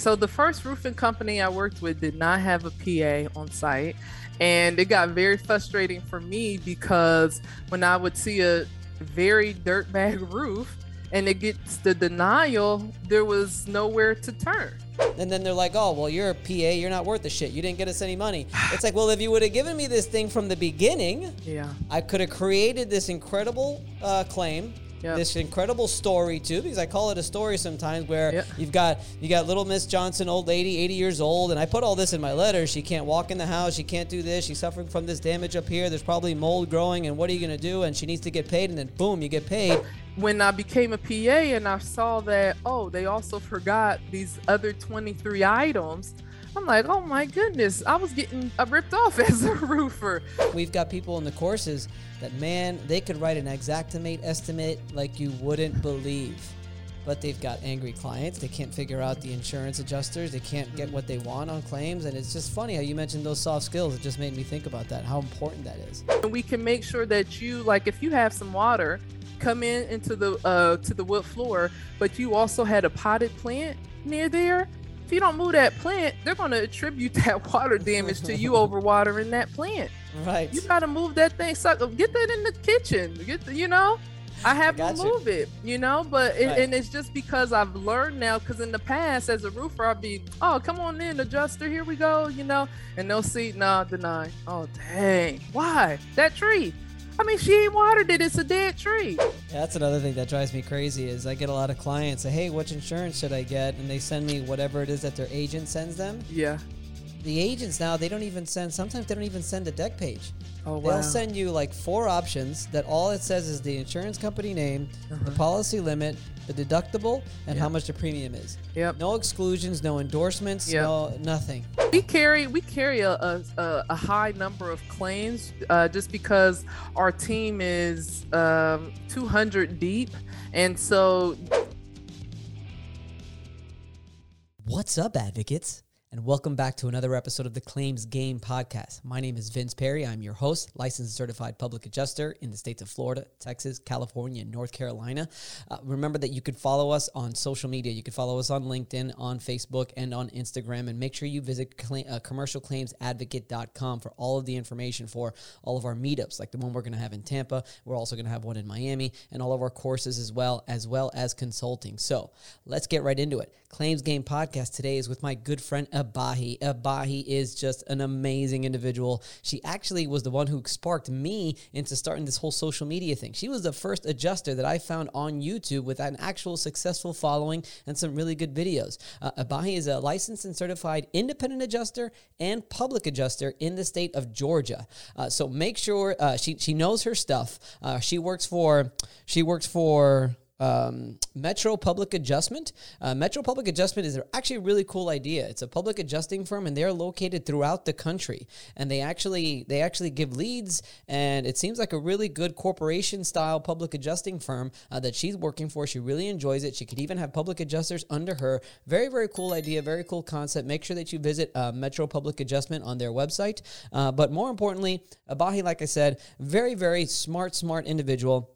So the first roofing company I worked with did not have a PA on site. And it got very frustrating for me because when I would see a very dirtbag roof and it gets the denial, there was nowhere to turn. And then they're like, oh, well, you're a PA. You're not worth the shit. You didn't get us any money. It's like, well, if you would have given me this thing from the beginning, Yeah. I could have created this incredible uh, claim. Yep. This incredible story too, because I call it a story sometimes, where Yep. you've got you got little Miss Johnson, old lady, 80 years old, and I put all this in my letter. She can't walk in the house, she can't do this, she's suffering from this damage up here. There's probably mold growing, and what are you gonna do? And she needs to get paid, and then boom, you get paid. When I became a PA and I saw that, oh, they also forgot these other 23 items, I'm like, oh my goodness, I was getting ripped off as a roofer. We've got people in the courses that man, they could write an Xactimate estimate like you wouldn't believe. But they've got angry clients. They can't figure out the insurance adjusters. They can't get what they want on claims. And it's just funny how you mentioned those soft skills. It just made me think about that, how important that is. And we can make sure that you, like, if you have some water, come in into the uh, to the wood floor, but you also had a potted plant near there. If you don't move that plant, they're going to attribute that water damage to you overwatering that plant. Right. You got to move that thing. Suck, get that in the kitchen. Get the, you know. I have to got you. move it, you know, but it, Right. and it's just because I've learned now. Because in the past, as a roofer, I'd be, oh, come on in, adjuster, here we go, you know, and they'll see, nah, deny. Oh, dang, why that tree? I mean, she ain't watered it. It's a dead tree. That's another thing that drives me crazy is I get a lot of clients say, hey, which insurance should I get? And they send me whatever it is that their agent sends them. Yeah. The agents now, they don't even send, sometimes they don't even send a dec page. Oh wow. They'll send you like four options that all it says is the insurance company name, the Uh-huh. policy limit, the deductible, and how much the premium is. Yep. No exclusions, no endorsements, Yep. no nothing. we carry we carry a, a, a- a high number of claims uh, just because our team is um, 200 deep and so What's up, advocates? And welcome back to another episode of the Claims Game podcast. My name is Vince Perry. I'm your host, licensed certified public adjuster in the states of Florida, Texas, California, and North Carolina. Uh, remember that you could follow us on social media. You could follow us on LinkedIn, on Facebook, and on Instagram. And make sure you visit cla- uh, commercialclaimsadvocate.com for all of the information for all of our meetups, like the one we're going to have in Tampa. We're also going to have one in Miami, and all of our courses as well, as well as consulting. So let's get right into it. Claims Game podcast today is with my good friend Abahi. Abahi is just an amazing individual. She actually was the one who sparked me into starting this whole social media thing. She was the first adjuster that I found on YouTube with an actual successful following and some really good videos. Uh, Abahi is a licensed and certified independent adjuster and public adjuster in the state of Georgia. Uh, so make sure uh, she she knows her stuff. Uh, she works for she works for um, Metro Public Adjustment. Uh, Metro Public Adjustment is actually a really cool idea. It's a public adjusting firm, and they're located throughout the country. And they actually they actually give leads, and it seems like a really good corporation style public adjusting firm uh, that she's working for. She really enjoys it. She could even have public adjusters under her. Very very cool idea. Very cool concept. Make sure that you visit uh, Metro Public Adjustment on their website. Uh, but more importantly, Abahi, like I said, very very smart smart individual.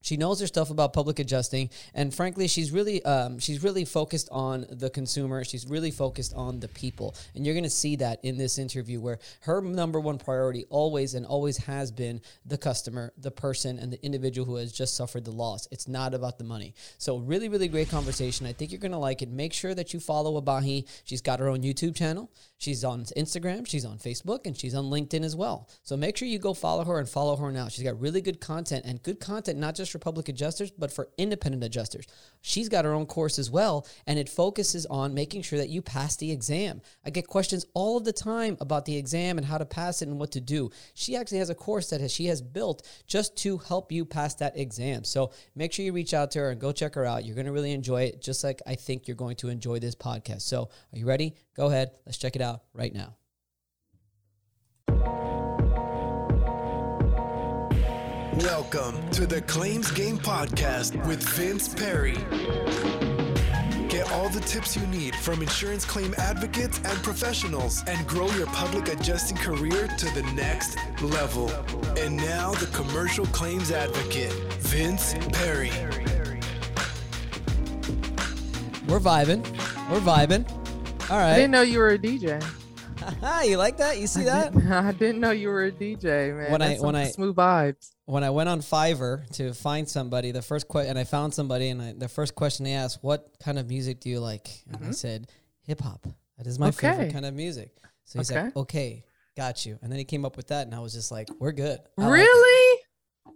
She knows her stuff about public adjusting, and frankly, she's really um, she's really focused on the consumer. She's really focused on the people, and you're going to see that in this interview, where her number one priority always and always has been the customer, the person, and the individual who has just suffered the loss. It's not about the money. So, really, really great conversation. I think you're going to like it. Make sure that you follow Abahi. She's got her own YouTube channel. She's on Instagram. She's on Facebook, and she's on LinkedIn as well. So make sure you go follow her and follow her now. She's got really good content and good content, not just for public adjusters, but for independent adjusters. She's got her own course as well, and it focuses on making sure that you pass the exam. I get questions all of the time about the exam and how to pass it and what to do. She actually has a course that she has built just to help you pass that exam. So make sure you reach out to her and go check her out. You're going to really enjoy it, just like I think you're going to enjoy this podcast. So are you ready? Go ahead. Let's check it out right now. Welcome to the Claims Game Podcast with Vince Perry. Get all the tips you need from insurance claim advocates and professionals and grow your public adjusting career to the next level. And now, the commercial claims advocate, Vince Perry. We're vibing. We're vibing. All right. I didn't know you were a DJ. you like that? You see I that? didn't, I didn't know you were a DJ, man. When I- when I- smooth vibes. When I went on Fiverr to find somebody, the first question, and I found somebody, and I, the first question they asked, "What kind of music do you like?" And I Mhm. said, "Hip hop. That is my favorite kind of music." So he said, Okay. "Okay, got you." And then he came up with that, and I was just like, "We're good." I like. Really?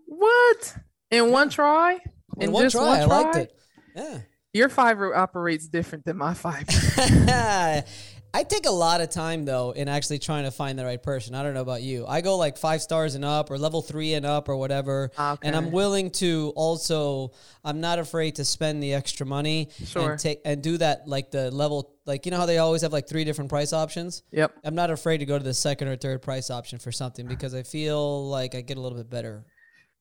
What? In one try? In In one just try, one I liked it. Yeah. Your Fiverr operates different than my Fiverr. I take a lot of time though in actually trying to find the right person. I don't know about you. I go like five stars and up or level three and up or whatever. Okay. And I'm willing to also I'm not afraid to spend the extra money Sure. and take and do that like the level like you know how they always have like three different price options? Yep. I'm not afraid to go to the second or third price option for something because I feel like I get a little bit better.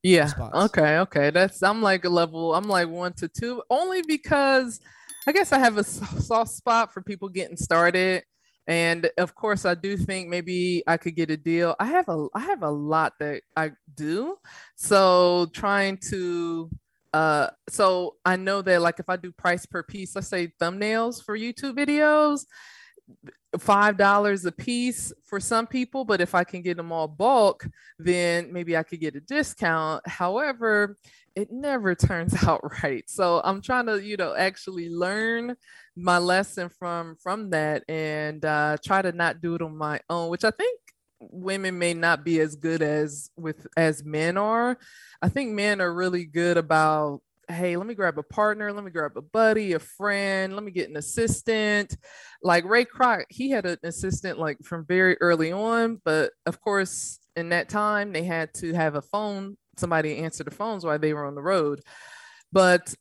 Yeah. response. Okay. Okay. That's I'm like a level. I'm like one to two, only because I guess I have a soft spot for people getting started, and of course I do think maybe I could get a deal. I have a I have a lot that I do, so trying to. Uh, so I know that like if I do price per piece, let's say thumbnails for YouTube videos, five dollars a piece for some people, but if I can get them all bulk, then maybe I could get a discount. However, it never turns out right. So I'm trying to, you know, actually learn my lesson from from that and uh, try to not do it on my own, which I think women may not be as good as with as men are. I think men are really good about hey, let me grab a partner, let me grab a buddy, a friend, let me get an assistant. Like Ray Kroc, he had an assistant like from very early on, but of course, in that time, they had to have a phone, somebody answer the phones while they were on the road. But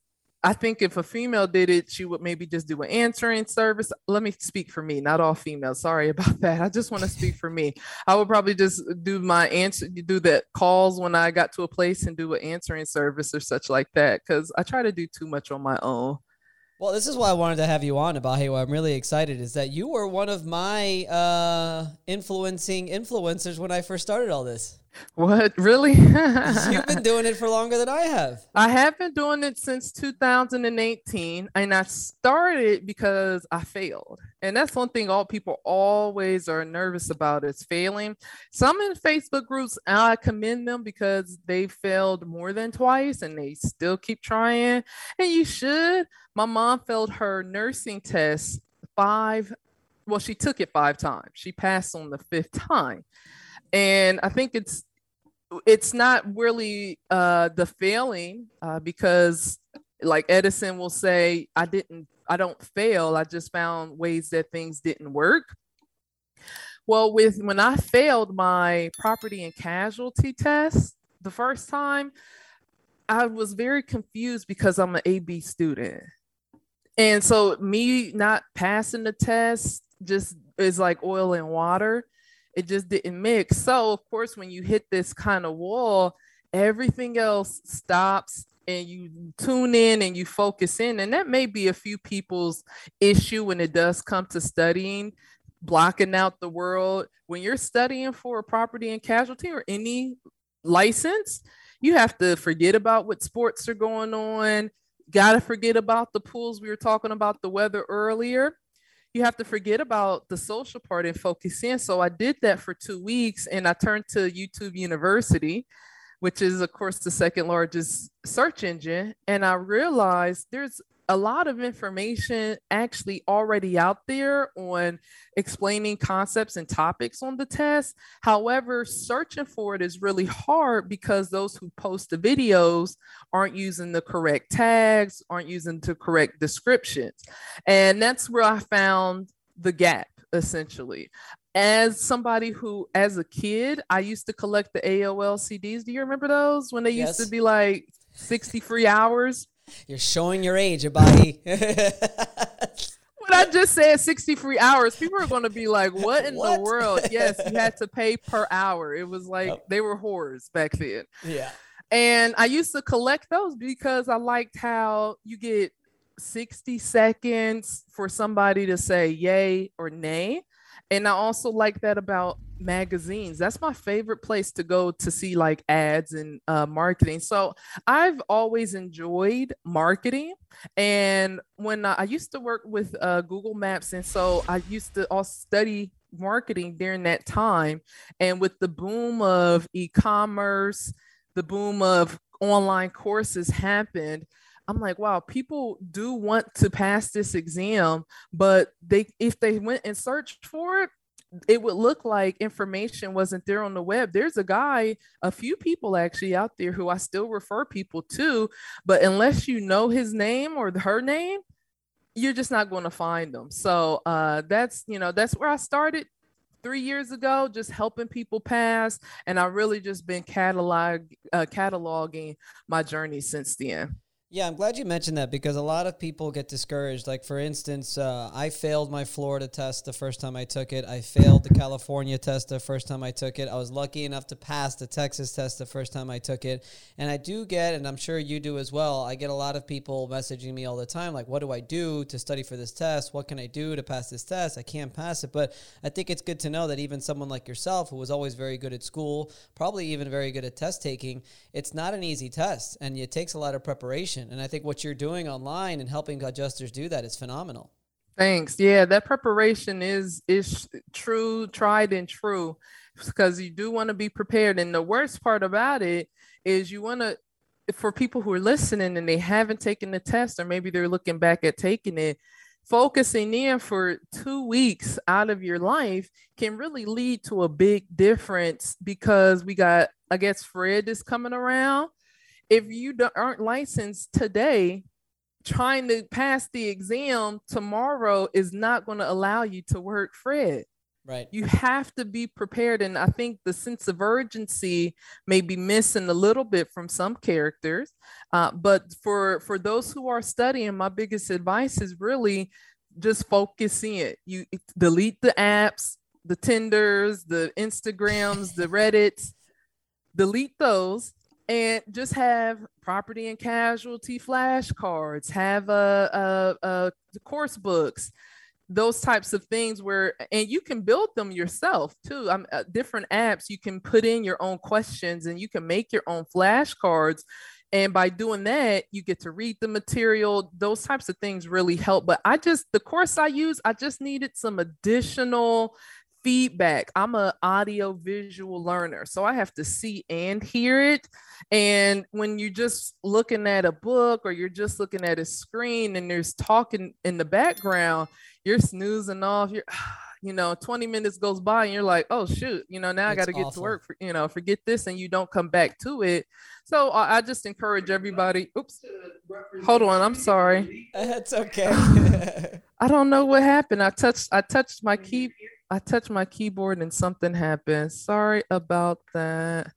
I think if a female did it, she would maybe just do an answering service. Let me speak for me, not all females. Sorry about that. I just want to speak for me. I would probably just do my answer, do the calls when I got to a place and do an answering service or such like that. Cause I try to do too much on my own. Well, this is why I wanted to have you on about hey, what I'm really excited is that you were one of my uh, influencing influencers when I first started all this. What really? You've been doing it for longer than I have. I have been doing it since 2018, and I started because I failed. And that's one thing all people always are nervous about is failing. Some in Facebook groups, I commend them because they failed more than twice and they still keep trying. And you should. My mom failed her nursing test five, well, she took it five times. She passed on the fifth time. And I think it's it's not really uh the failing uh because like edison will say i didn't i don't fail i just found ways that things didn't work well with when i failed my property and casualty test the first time i was very confused because i'm an ab student and so me not passing the test just is like oil and water it just didn't mix. So, of course, when you hit this kind of wall, everything else stops and you tune in and you focus in. And that may be a few people's issue when it does come to studying, blocking out the world. When you're studying for a property and casualty or any license, you have to forget about what sports are going on. Got to forget about the pools. We were talking about the weather earlier you have to forget about the social part and focus in. So I did that for two weeks and I turned to YouTube University, which is, of course, the second largest search engine. And I realized there's a lot of information actually already out there on explaining concepts and topics on the test. However, searching for it is really hard because those who post the videos aren't using the correct tags, aren't using the correct descriptions. And that's where I found the gap essentially. As somebody who, as a kid, I used to collect the AOL CDs. Do you remember those when they used to be like 60 free hours? You're showing your age, Abahi. When I just said 63 hours, people are going to be like, what in What? the world? Yes, you had to pay per hour. It was like Yep. they were whores back then. yeah. And I used to collect those because I liked how you get 60 seconds for somebody to say yay or nay. And I also like that about magazines. That's my favorite place to go to see like ads and uh, marketing. So I've always enjoyed marketing. And when I, I used to work with uh, Google Maps, and so I used to all study marketing during that time. And with the boom of e commerce, the boom of online courses happened. I'm like, wow, people do want to pass this exam, but they if they went and searched for it, it would look like information wasn't there on the web. There's a guy, a few people actually out there who I still refer people to, but unless you know his name or her name, you're just not going to find them. So uh, that's you know that's where I started three years ago, just helping people pass, and I really just been catalog uh, cataloging my journey since then. Yeah, I'm glad you mentioned that because a lot of people get discouraged. Like, for instance, uh, I failed my Florida test the first time I took it. I failed the California test the first time I took it. I was lucky enough to pass the Texas test the first time I took it. And I do get, and I'm sure you do as well, I get a lot of people messaging me all the time, like, what do I do to study for this test? What can I do to pass this test? I can't pass it. But I think it's good to know that even someone like yourself, who was always very good at school, probably even very good at test taking, it's not an easy test and it takes a lot of preparation education. And I think what you're doing online and helping adjusters do that is phenomenal. Thanks. Yeah, that preparation is is true, tried and true, because you do want to be prepared. And the worst part about it is you want to, for people who are listening and they haven't taken the test, or maybe they're looking back at taking it, focusing in for two weeks out of your life can really lead to a big difference because we got, I guess, Fred is coming around if you aren't licensed today, trying to pass the exam tomorrow is not going to allow you to work Fred. Right. You have to be prepared. And I think the sense of urgency may be missing a little bit from some characters. Uh, but for for those who are studying, my biggest advice is really just focus in. You delete the apps, the Tinders, the Instagrams, the Reddits, delete those and just have property and casualty flashcards, have a, a, a course books, those types of things where and you can build them yourself too. Uh, different apps you can put in your own questions and you can make your own flashcards. And by doing that you get to read the material. Those types of things really help. But i just the course i use i just needed some additional feedback. I'm a audio visual learner, so I have to see and hear it. And when you're just looking at a book or you're just looking at a screen and there's talking in the background, you're snoozing off. You're you know 20 minutes goes by and you're like oh shoot you know now it's i got to get to work for you know forget this and you don't come back to it so i, I just encourage everybody oops hold on i'm sorry that's okay i don't know what happened i touched i touched my key I touched my keyboard and something happened. Sorry about that.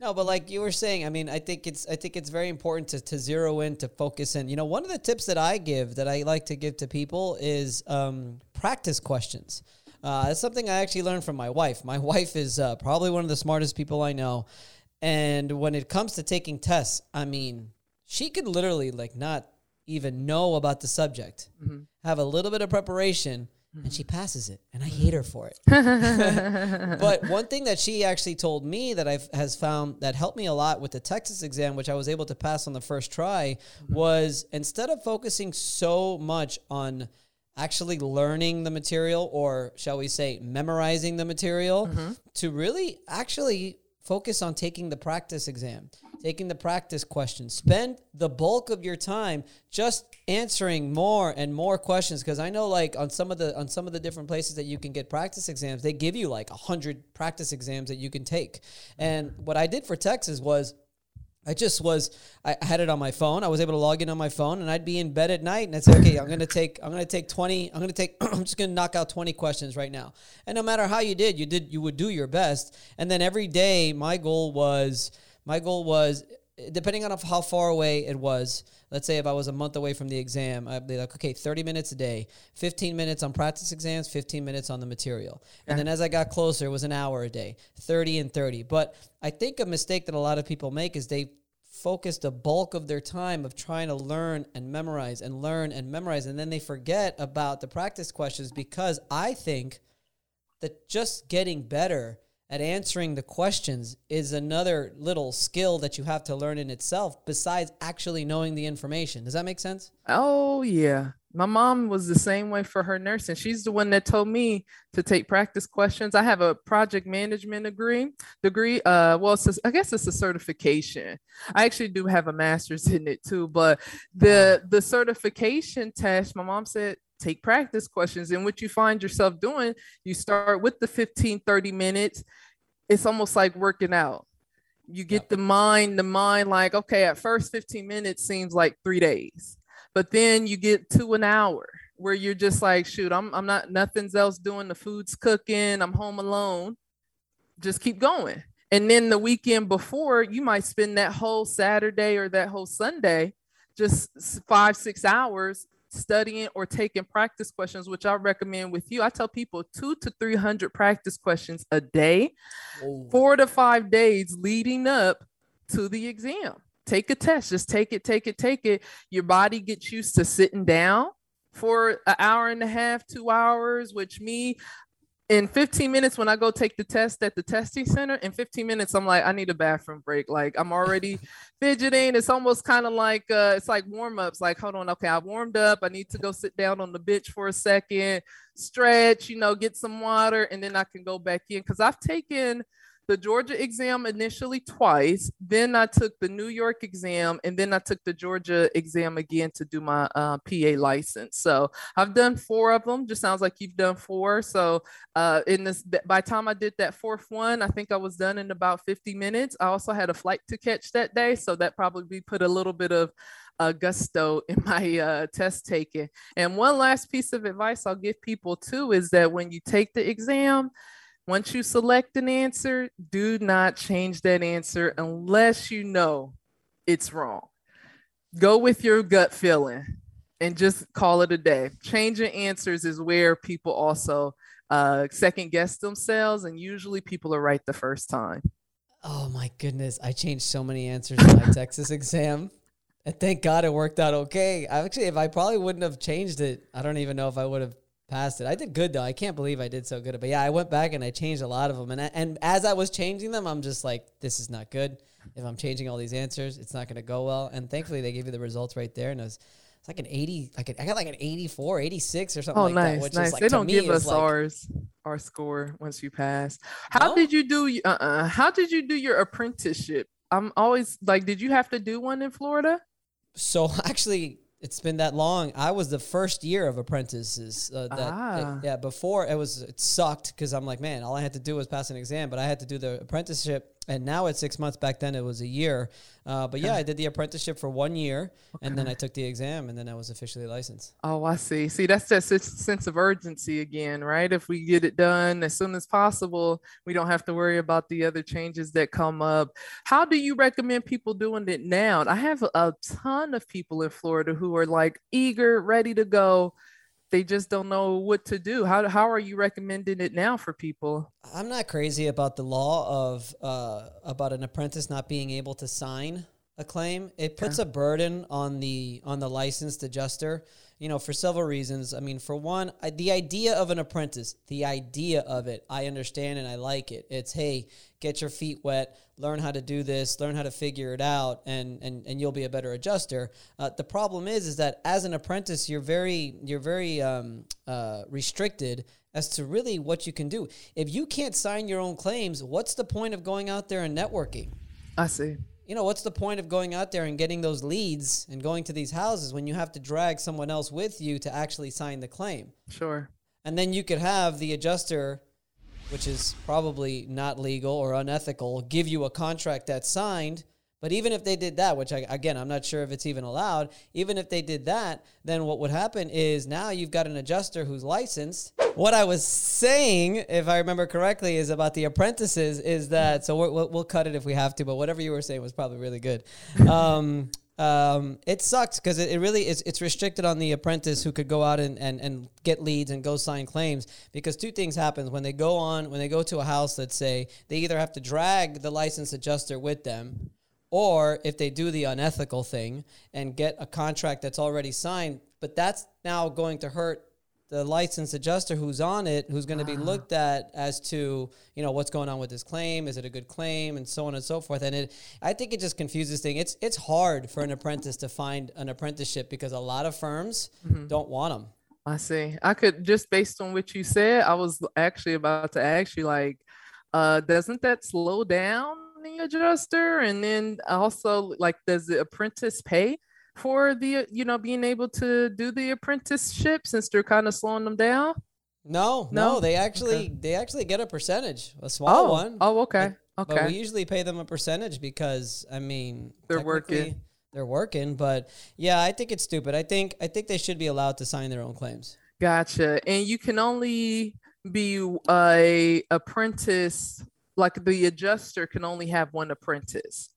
No, but like you were saying, I mean, I think it's I think it's very important to, to zero in to focus in. You know, one of the tips that I give that I like to give to people is um, practice questions. Uh, it's something I actually learned from my wife. My wife is uh, probably one of the smartest people I know, and when it comes to taking tests, I mean, she could literally like not even know about the subject, mm-hmm. have a little bit of preparation, and she mm. passes it and i mm. hate her for it. But one thing that she actually told me that i've has found that helped me a lot with the texas exam which i was able to pass on the first try mm-hmm. was instead of focusing so much on actually learning the material or shall we say memorizing the material mm-hmm. to really actually focus on taking the practice exam taking the practice questions. Spend the bulk of your time just answering more and more questions because I know like on some of the on some of the different places that you can get practice exams, they give you like a hundred practice exams that you can take. And what I did for Texas was I just was I had it on my phone. I was able to log in on my phone and I'd be in bed at night and I'd say, okay, I'm gonna take I'm gonna take 20, I'm gonna take I'm just gonna knock out 20 questions right now. And no matter how you did, you did you would do your best. And then every day my goal was my goal was depending on how far away it was let's say if i was a month away from the exam i'd be like okay 30 minutes a day 15 minutes on practice exams 15 minutes on the material. And then as i got closer it was an hour a day 30 and 30 but i think a mistake that a lot of people make is they focus the bulk of their time of trying to learn and memorize and learn and memorize. And then they forget about the practice questions because i think that just getting better at answering the questions is another little skill that you have to learn in itself besides actually knowing the information. Does that make sense? Oh, yeah. My mom was the same way for her nursing. She's the one that told me to take practice questions. I have a project management degree. Degree. Uh, well, it's a, I guess it's a certification. I actually do have a master's in it too. But the the certification test, my mom said take practice questions and what you find yourself doing you start with the 15 30 minutes it's almost like working out. You get the mind the mind like okay at first 15 minutes seems like three days but then you get to an hour where you're just like shoot i'm, I'm not nothing's else doing the food's cooking i'm home alone. Just keep going. And then the weekend before you might spend that whole saturday or that whole sunday just five six hours studying or taking practice questions, which I recommend with you. I tell people two to 300 practice questions a day, four to five days leading up to the exam. Take a test, just take it, take it, take it. Your body gets used to sitting down for an hour and a half, two hours, which me, in 15 minutes when I go take the test at the testing center, in 15 minutes, I'm like, I need a bathroom break. Like I'm already fidgeting. It's almost kind of like uh, it's like warm-ups. Like, hold on, okay, I warmed up. I need to go sit down on the bench for a second, stretch, you know, get some water, and then I can go back in. Cause I've taken the Georgia exam initially twice. Then I took the New York exam, and then I took the Georgia exam again to do my uh, PA license. So I've done four of them. Just sounds like you've done four. So uh, in this, by time I did that fourth one, I think I was done in about 50 minutes. I also had a flight to catch that day, so that probably put a little bit of uh, gusto in my uh, test taking. And one last piece of advice I'll give people too is that when you take the exam, once you select an answer, do not change that answer unless you know it's wrong. Go with your gut feeling and just call it a day. Changing answers is where people also uh, second guess themselves, and usually people are right the first time. Oh my goodness. I changed so many answers in my Texas exam. And thank God it worked out okay. I actually, if I probably wouldn't have changed it, I don't even know if I would have passed it. I did good though. I can't believe I did so good. But yeah, I went back and I changed a lot of them. And and as I was changing them, I'm just like, this is not good. If I'm changing all these answers, it's not going to go well. And thankfully, they gave you the results right there. And it was it's like an 80 like I got like an 84 86 or something oh, like nice, that which nice. is like they don't give us like, ours our score once you pass how no? did you do uh-uh how did you do your apprenticeship i'm always like did you have to do one in florida so actually it's been that long. I was the first year of apprentices. Uh, that ah. yeah, before it was it sucked because I'm like, man, all I had to do was pass an exam, but I had to do the apprenticeship and now it's six months. Back then it was a year. Uh, but yeah, I did the apprenticeship for one year, okay. and then I took the exam, and then I was officially licensed. Oh, I see. See, that's that sense of urgency again, right? If we get it done as soon as possible, we don't have to worry about the other changes that come up. How do you recommend people doing it now? I have a ton of people in Florida who are like eager, ready to go they just don't know what to do. How, how are you recommending it now for people? I'm not crazy about the law of uh, about an apprentice not being able to sign a claim. It puts yeah. a burden on the on the licensed adjuster you know, for several reasons. I mean, for one, I, the idea of an apprentice, the idea of it, I understand and I like it. It's hey, get your feet wet, learn how to do this, learn how to figure it out, and and and you'll be a better adjuster. Uh, the problem is, is that as an apprentice, you're very you're very um, uh, restricted as to really what you can do. If you can't sign your own claims, what's the point of going out there and networking? I see you know, what's the point of going out there and getting those leads and going to these houses when you have to drag someone else with you to actually sign the claim? Sure. And then you could have the adjuster, which is probably not legal or unethical, give you a contract that's signed but even if they did that, which I, again, I'm not sure if it's even allowed, even if they did that, then what would happen is now you've got an adjuster who's licensed. What I was saying, if I remember correctly, is about the apprentices is that, so we'll, we'll cut it if we have to, but whatever you were saying was probably really good. Um, um, it sucks because it, it, really is it's restricted on the apprentice who could go out and, and, and get leads and go sign claims because two things happen when they go on when they go to a house let's say they either have to drag the license adjuster with them or if they do the unethical thing and get a contract that's already signed, but that's now going to hurt the licensed adjuster who's on it, who's going to be Ah. looked at as to you know what's going on with this claim, is it a good claim, and so on and so forth. And it, I think it just confuses things. It's it's hard for an apprentice to find an apprenticeship because a lot of firms Mhm. don't want them. I see. I could just based on what you said, I was actually about to ask you like, uh, doesn't that slow down adjuster? And then also like, does the apprentice pay for the, you know, being able to do the apprenticeship since they're kind of slowing them down? No, no, No? they actually they actually get a percentage, a small oh, one. oh, okay, Okay. But okay. we usually pay them a percentage because I mean They're working. They're working, but yeah, I think it's stupid. I think I think they should be allowed to sign their own claims. Gotcha. And you can only be a apprentice, like the adjuster can only have one apprentice.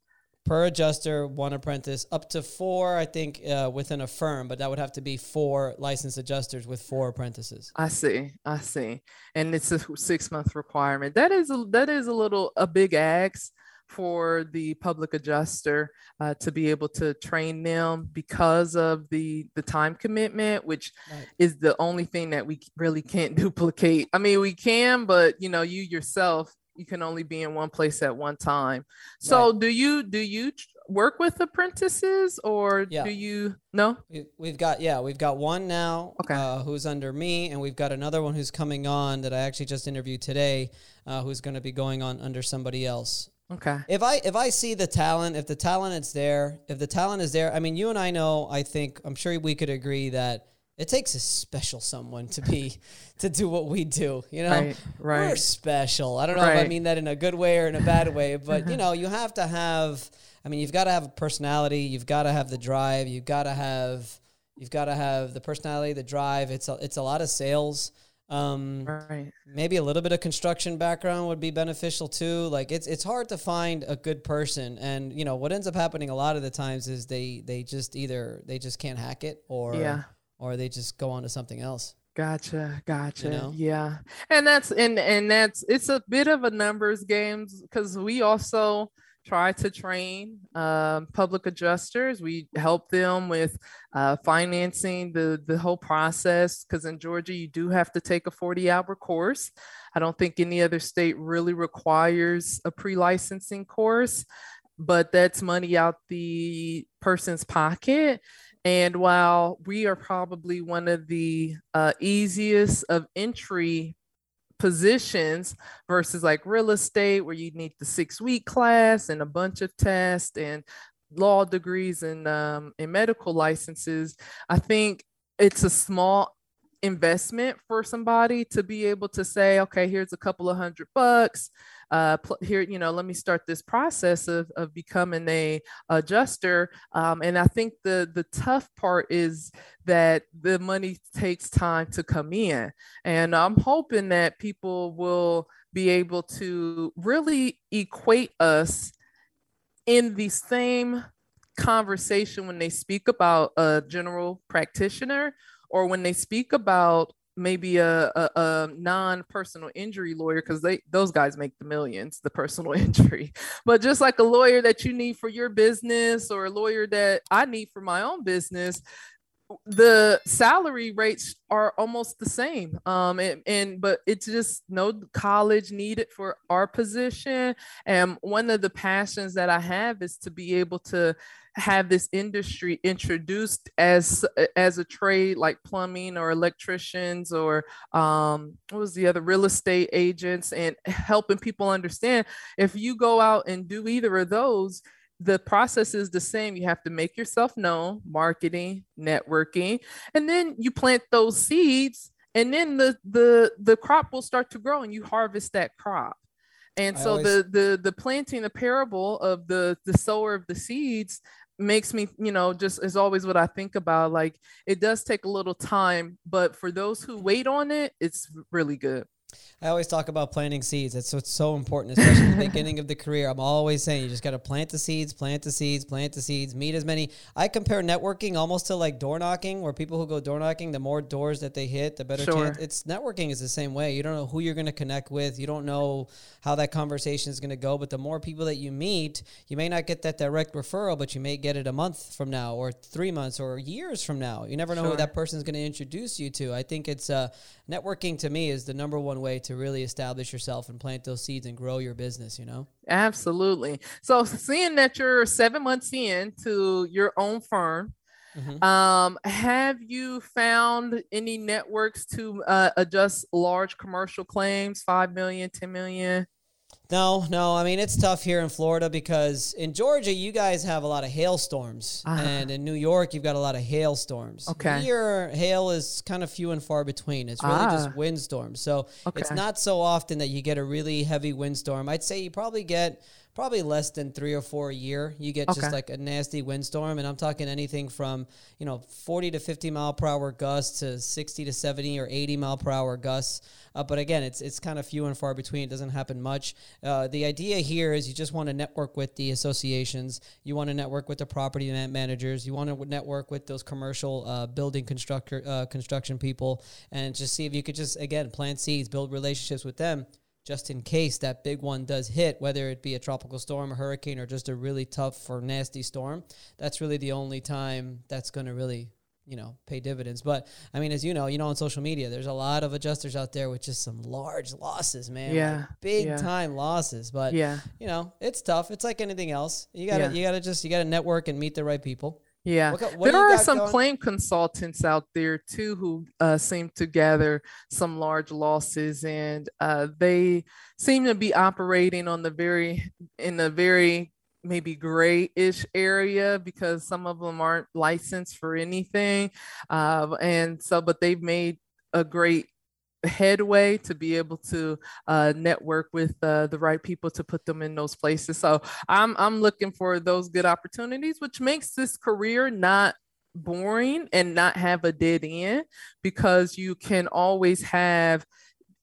Per adjuster, one apprentice, up to four, I think, uh, within a firm, but that would have to be four licensed adjusters with four apprentices. I see. I see. And it's a six month requirement. That is a that is a little a big ask for the public adjuster uh, to be able to train them because of the the time commitment, which Right. is the only thing that we really can't duplicate. I mean, we can, but you know, you yourself you can only be in one place at one time. So, do you do you work with apprentices or Yeah. do you no? We, we've got yeah, we've got one now Okay. uh, who's under me, and we've got another one who's coming on that I actually just interviewed today, uh, who's going to be going on under somebody else. Okay. If I if I see the talent, if the talent is there, if the talent is there, I mean, you and I know. I think I'm sure we could agree that it takes a special someone to be to do what we do. You know, Right, we're special. I don't know if I mean that in a good way or in a bad way, but you know, you have to have. I mean, you've got to have a personality. You've got to have the drive. You've got to have. You've got to have the personality, the drive. It's a, it's a lot of sales. Um, Right. maybe a little bit of construction background would be beneficial too like it's it's hard to find a good person and you know what ends up happening a lot of the times is they they just either they just can't hack it or Yeah. Or they just go on to something else Gotcha, gotcha. know? Yeah. And that's and and that's it's a bit of a numbers games because we also try to train um, public adjusters. We help them with uh, financing the the whole process because in Georgia you do have to take a 40 hour course. I don't think any other state really requires a pre-licensing course, but that's money out the person's pocket. And while we are probably one of the uh, easiest of entry positions versus like real estate, where you need the six week class and a bunch of tests and law degrees and, um, and medical licenses, I think it's a small investment for somebody to be able to say, okay, here's a couple of hundred bucks. Uh, pl- here, you know, let me start this process of, of becoming a adjuster. Um, and I think the the tough part is that the money takes time to come in. And I'm hoping that people will be able to really equate us in the same conversation when they speak about a general practitioner or when they speak about maybe a, a, a non-personal injury lawyer because they those guys make the millions the personal injury. But just like a lawyer that you need for your business or a lawyer that i need for my own business the salary rates are almost the same. Um and, and but it's just no college needed for our position. And one of the passions that i have is to be able to have this industry introduced as as a trade like plumbing or electricians or um what was the other real estate agents and helping people understand if you go out and do either of those the process is the same. You have to make yourself known, marketing, networking, and then you plant those seeds, and then the the the crop will start to grow, and you harvest that crop. And I so always- the the the planting the parable of the the sower of the seeds makes me you know just is always what i think about like it does take a little time but for those who wait on it it's really good I always talk about planting seeds. It's what's so important, especially in the beginning of the career. I'm always saying you just got to plant the seeds, plant the seeds, plant the seeds, meet as many. I compare networking almost to like door knocking, where people who go door knocking, the more doors that they hit, the better Sure. chance. It's networking is the same way. You don't know who you're going to connect with. You don't know how that conversation is going to go. But the more people that you meet, you may not get that direct referral, but you may get it a month from now, or three months, or years from now. You never know who that person is going to introduce you to. I think it's uh, networking to me is the number one way to really establish yourself and plant those seeds and grow your business. You know. Absolutely. So seeing that you're seven months in to your own firm, Mhm. um, have you found any networks to uh, adjust large commercial claims, 5 million, 10 million? No, no. I mean, it's tough here in Florida because in Georgia, you guys have a lot of hailstorms, Ah. and in New York, you've got a lot of hailstorms. Okay. Here, hail is kind of few and far between. It's really Ah. just windstorms. So it's not so often that you get a really heavy windstorm. I'd say you probably get probably less than three or four a year. You get just like a nasty windstorm, and I'm talking anything from you know 40 to 50 mile per hour gusts to 60 to 70 or 80 mile per hour gusts. Uh, but again, it's it's kind of few and far between. It doesn't happen much. Uh, the idea here is you just want to network with the associations. You want to network with the property man- managers. You want to network with those commercial uh, building constructor uh, construction people, and just see if you could just again plant seeds, build relationships with them just in case that big one does hit, whether it be a tropical storm, a hurricane, or just a really tough or nasty storm, that's really the only time that's going to really, you know, pay dividends. But I mean, as you know, you know, on social media, there's a lot of adjusters out there with just some large losses, man. like big yeah. time losses. But Yeah. you know, it's tough. It's like anything else. You gotta, Yeah. you gotta just, you gotta network and meet the right people. Yeah. What, what there are some going? claim consultants out there too who uh, seem to gather some large losses and uh, they seem to be operating on the very in a very maybe grayish area because some of them aren't licensed for anything uh, and so but they've made a great headway to be able to uh, network with uh, the right people to put them in those places. So I'm I'm looking for those good opportunities, which makes this career not boring and not have a dead end because you can always have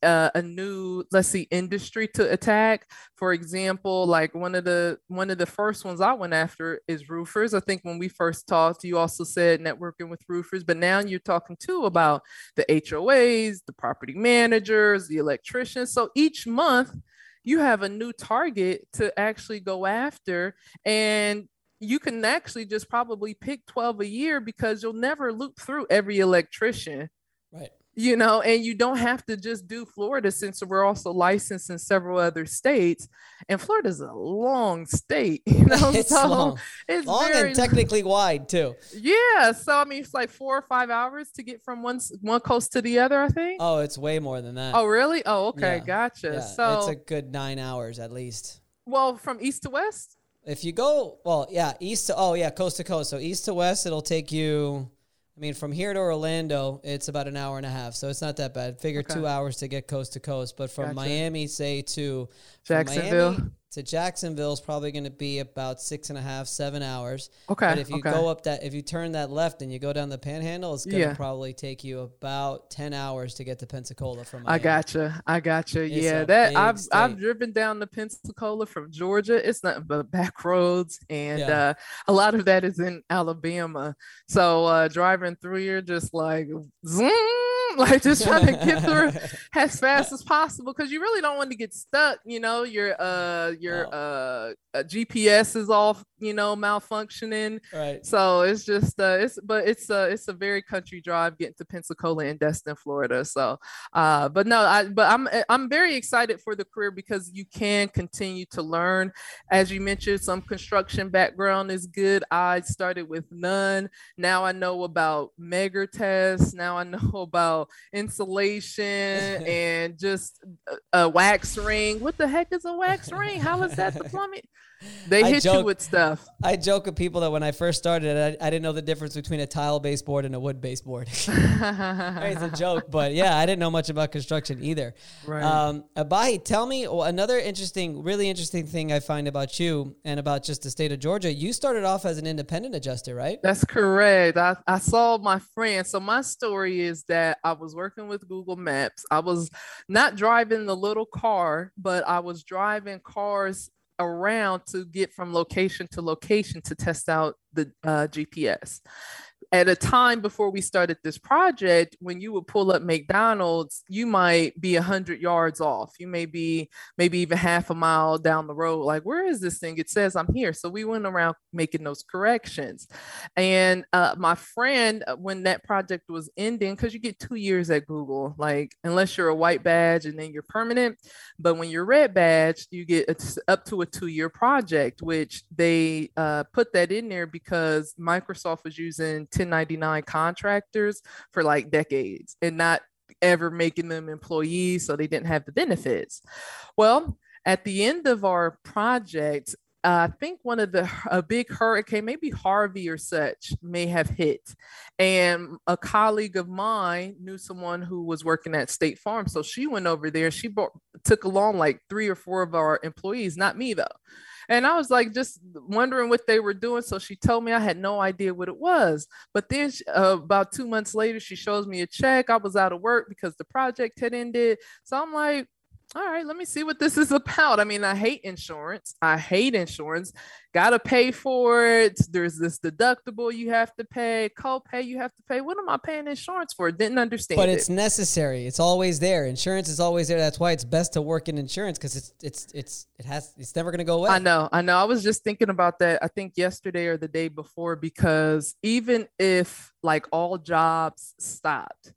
uh, a new let's see industry to attack. For example like one of the one of the first ones i went after is roofers. I think when we first talked you also said networking with roofers but now you're talking too about the hoas the property managers the electricians. So each month you have a new target to actually go after and you can actually just probably pick 12 a year because you'll never loop through every electrician. You know and you don't have to just do florida since we're also licensed in several other states and florida's a long state you know it's so long, it's long very and technically wide too. yeah so i mean it's like four or five hours to get from one one coast to the other i think Oh, it's way more than that. oh really oh okay Yeah, gotcha Yeah, so it's a good nine hours at least. well from east to west If you go, well, yeah, east to, oh, yeah, coast to coast. So east to west, it'll take you, I mean, from here to Orlando, it's about an hour and a half. So it's not that bad. Figure Okay. two hours to get coast to coast. But from Gotcha. Miami, say, to Jacksonville? Miami to Jacksonville is probably going to be about six and a half, seven hours. okay But if you okay. go up that, if you turn that left and you go down the panhandle, it's going to Yeah. probably take you about 10 hours to get to Pensacola from I Miami. gotcha. I gotcha. It's yeah, that I've I've driven down to Pensacola from Georgia. It's nothing but back roads, and Yeah. uh, a lot of that is in Alabama. So uh, driving through, you're just like zoom, like just trying to get through as fast as possible because you really don't want to get stuck. You know, your uh your No. uh, uh GPS is off. You know, malfunctioning. right. So it's just uh it's but it's uh it's a very country drive getting to Pensacola and Destin, Florida. So uh but no, I but I'm I'm very excited for the career because you can continue to learn. As you mentioned, some construction background is good. I started with none. Now I know about Megger tests. Now I know about insulation and just a, a wax ring. What the heck is a wax ring? How is that the plumbing? They I hit joke- you with stuff. I joke with people that when I first started, I, I didn't know the difference between a tile baseboard and a wood baseboard. it's a joke, but yeah, I didn't know much about construction either. Right. Um, Abahi, tell me another interesting, really interesting thing I find about you and about just the state of Georgia. You started off as an independent adjuster, right? That's correct. I, I saw my friend. So my story is that I was working with Google Maps. I was not driving the little car, but I was driving cars around to get from location to location to test out the uh, GPS. At a time before we started this project, when you would pull up McDonald's, you might be a hundred yards off. You may be maybe even half a mile down the road. Like, where is this thing? It says I'm here. So we went around making those corrections. And uh, my friend, uh, when that project was ending, because you get two years at Google, like unless you're a white badge and then you're permanent, but when you're red badge, you get up to a two-year project, which they uh, put that in there because Microsoft was using 1099 contractors for like decades and not ever making them employees, so they didn't have the benefits. Well, at the end of our project, I think one of the a big hurricane, maybe Harvey or such, may have hit, and a colleague of mine knew someone who was working at State Farm, so she went over there. She brought, took along like three or four of our employees, not me though. And I was like, just wondering what they were doing. So she told me I had no idea what it was. But then she- uh, about two months later, she shows me a check. I was out of work because the project had ended. So I'm like, all right, let me see what this is about. I mean, I hate insurance. I hate insurance. Got to pay for it. There's this deductible you have to pay, co-pay you have to pay. What am I paying insurance for? Didn't understand. But it. it's necessary. It's always there. Insurance is always there. That's why it's best to work in insurance because it's it's it's it has it's never gonna go away. I know, I know. I was just thinking about that. I think yesterday or the day before, because even if like all jobs stopped,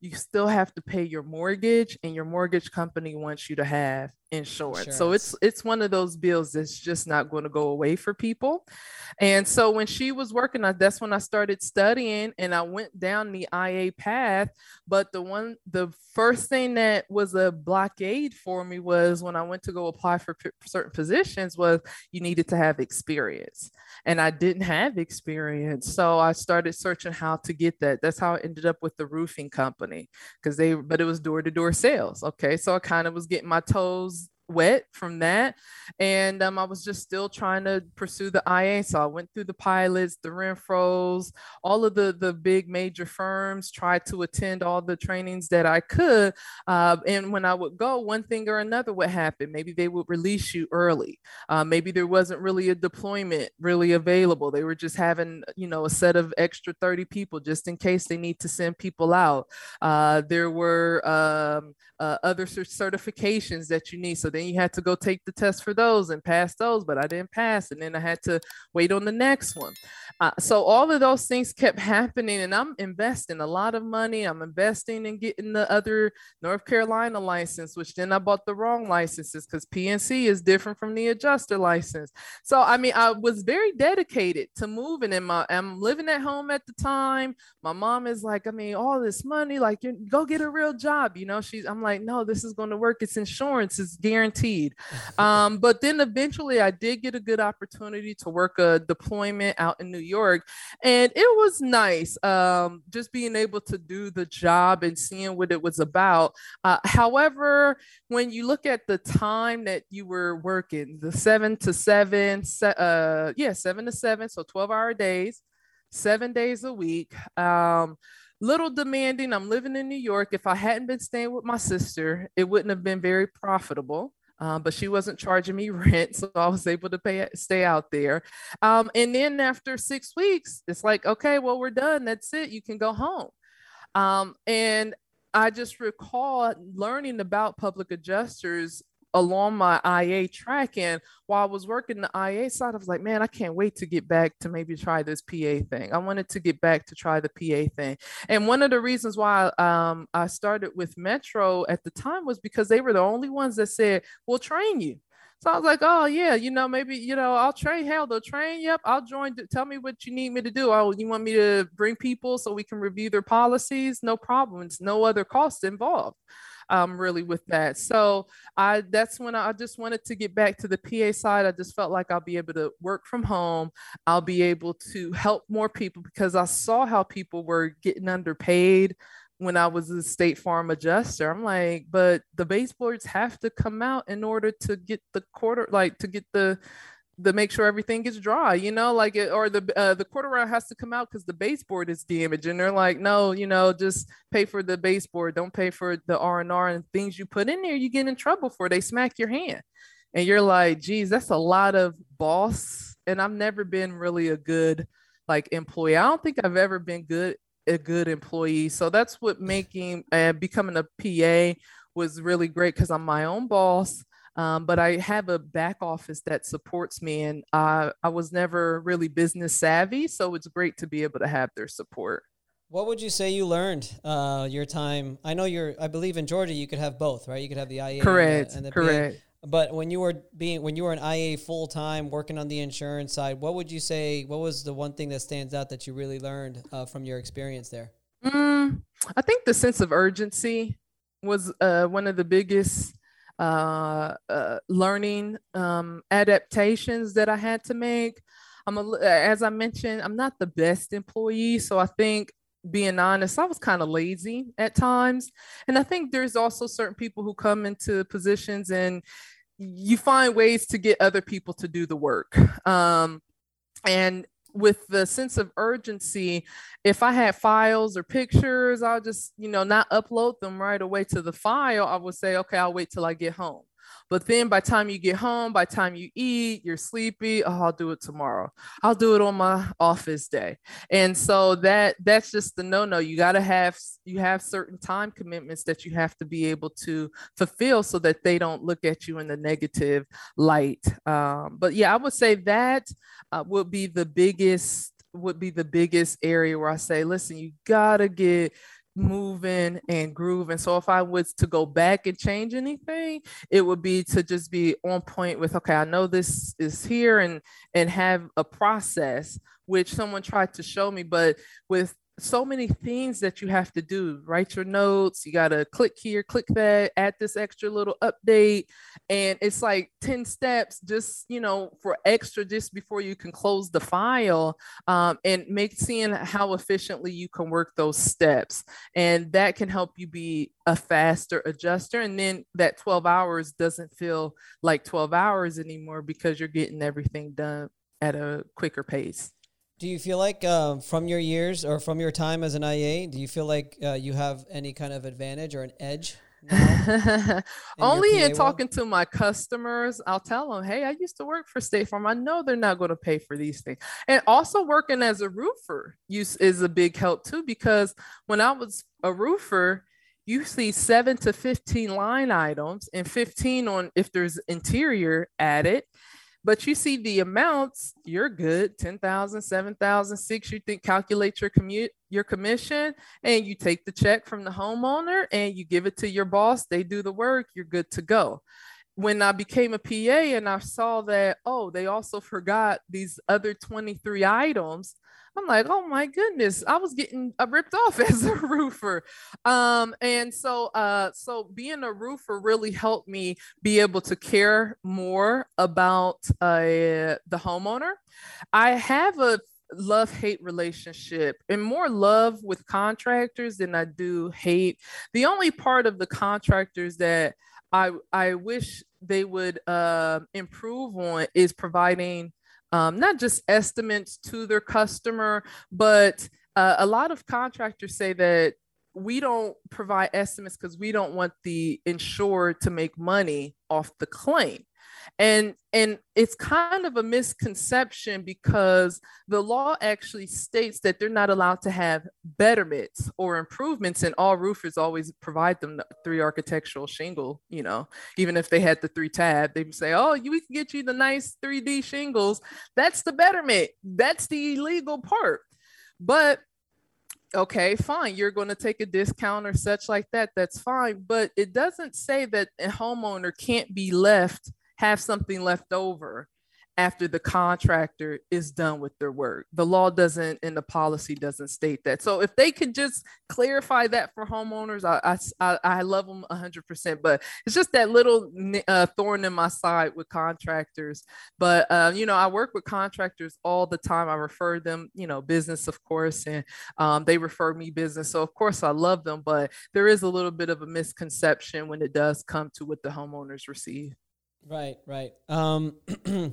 you still have to pay your mortgage, and your mortgage company wants you to have insurance. So it's it's one of those bills that's just not going to go away for people. And so when she was working, I, that's when I started studying, and I went down the IA path. But the one, the first thing that was a blockade for me was when I went to go apply for p- certain positions was you needed to have experience, and I didn't have experience. So I started searching how to get that. That's how I ended up with the roofing company because they, but it was door to door sales. Okay, so I kind of was getting my toes wet from that. And um, i was just still trying to pursue the ia so i went through the pilots the renfros all of the the big major firms tried to attend all the trainings that i could uh, and when i would go one thing or another would happen. Maybe they would release you early. Uh, maybe there wasn't really a deployment really available. They were just having you know a set of extra 30 people just in case they need to send people out. Uh, there were um, uh, other certifications that you need. So then you had to go take the test for those and pass those, but I didn't pass. And then I had to wait on the next one. Uh, so all of those things kept happening, and I'm investing a lot of money. I'm investing in getting the other North Carolina license, which then I bought the wrong licenses because P&C is different from the adjuster license. So I mean, I was very dedicated to moving, and my I'm living at home at the time. My mom is like, I mean, all this money, like, you go get a real job, you know. She's, I'm like, no, this is going to work. It's insurance, it's guaranteed. Um, but then eventually, I did get a good opportunity to work a deployment out in New York, and it was nice. Um, just being able to do the job and seeing what it was about. Uh, however, when you look at the time that you were working, the seven to seven, se- uh, yeah, seven to seven, so 12 hour days, seven days a week. Um, little demanding. I'm living in New York. If I hadn't been staying with my sister, it wouldn't have been very profitable. Um, but she wasn't charging me rent, so I was able to pay stay out there. Um, and then after six weeks, it's like, okay, well, we're done. That's it. You can go home. Um, and I just recall learning about public adjusters along my IA track. And while I was working the IA side, I was like, man, I can't wait to get back to maybe try this PA thing. I wanted to get back to try the PA thing. And one of the reasons why um, I started with Metro at the time was because they were the only ones that said, we'll train you. So I was like, oh yeah, you know, maybe you know, I'll train. Hell, they'll train. Yep, I'll join. Tell me what you need me to do. Oh, you want me to bring people so we can review their policies? No problem. It's no other cost involved. Um, really with that. So I that's when I, I just wanted to get back to the PA side. I just felt like I'll be able to work from home. I'll be able to help more people because I saw how people were getting underpaid when I was a state farm adjuster. I'm like, but the baseboards have to come out in order to get the quarter, like to get the to make sure everything gets dry, you know, like it, or the uh, the quarter round has to come out because the baseboard is damaged, and they're like, no, you know, just pay for the baseboard, don't pay for the R and R and things you put in there. You get in trouble for. They smack your hand, and you're like, geez, that's a lot of boss. And I've never been really a good like employee. I don't think I've ever been good a good employee. So that's what making and uh, becoming a PA was really great because I'm my own boss um, but I have a back office that supports me, and uh, I was never really business savvy, so it's great to be able to have their support. What would you say you learned uh, your time? I know you're. I believe in Georgia, you could have both, right? You could have the IA, correct, and the, and the correct. But when you were being when you were an IA full time working on the insurance side, what would you say? What was the one thing that stands out that you really learned uh, from your experience there? Mm, I think the sense of urgency was uh, one of the biggest uh, uh, learning um, adaptations that I had to make. I'm a, as I mentioned, I'm not the best employee, so I think being honest, I was kind of lazy at times, and I think there's also certain people who come into positions and you find ways to get other people to do the work. Um, and with the sense of urgency, if I had files or pictures, I'll just, you know, not upload them right away to the file. I would say, okay, I'll wait till I get home. But then by the time you get home, by the time you eat, you're sleepy. Oh, I'll do it tomorrow. I'll do it on my office day. And so that that's just the no-no. You got to have you have certain time commitments that you have to be able to fulfill so that they don't look at you in the negative light. Um, but yeah, I would say that uh, would be the biggest would be the biggest area where I say, listen, you gotta get moving and grooving. So if I was to go back and change anything, it would be to just be on point with, okay, I know this is here and and have a process which someone tried to show me, but with so many things that you have to do. Write your notes. You got to click here, click that, add this extra little update. And it's like 10 steps just, you know, for extra just before you can close the file um, and make seeing how efficiently you can work those steps. And that can help you be a faster adjuster. And then that 12 hours doesn't feel like 12 hours anymore because you're getting everything done at a quicker pace. Do you feel like uh, from your years or from your time as an IA, do you feel like uh, you have any kind of advantage or an edge? Only in talking world? to my customers, I'll tell them, hey, I used to work for State Farm. I know they're not going to pay for these things. And also working as a roofer use is a big help too, because when I was a roofer, you see seven to 15 line items and 15 on if there's interior added but you see the amounts, you're good 10,000, 7,000, 6, you think calculate your commute, your commission, and you take the check from the homeowner and you give it to your boss. They do the work, you're good to go when I became a PA and I saw that, oh, they also forgot these other 23 items, I'm like, oh my goodness, I was getting uh, ripped off as a roofer. Um, and so, uh, so being a roofer really helped me be able to care more about uh, the homeowner. I have a love hate relationship and more love with contractors than I do hate. The only part of the contractors that I I wish they would uh, improve on is providing um, not just estimates to their customer, but uh, a lot of contractors say that we don't provide estimates because we don't want the insured to make money off the claim and and it's kind of a misconception because the law actually states that they're not allowed to have betterments or improvements and all roofers always provide them the three architectural shingle you know even if they had the three tab they would say oh you we can get you the nice 3d shingles that's the betterment that's the illegal part but okay, fine, you're going to take a discount or such like that. That's fine. But it doesn't say that a homeowner can't be left have something left over after the contractor is done with their work. The law doesn't and the policy doesn't state that. So if they could just clarify that for homeowners, I I, I love them 100%. But it's just that little uh, thorn in my side with contractors. But uh, you know, I work with contractors all the time. I refer them, you know, business of course, and um, they refer me business. So of course I love them, but there is a little bit of a misconception when it does come to what the homeowners receive. Right, right. Um,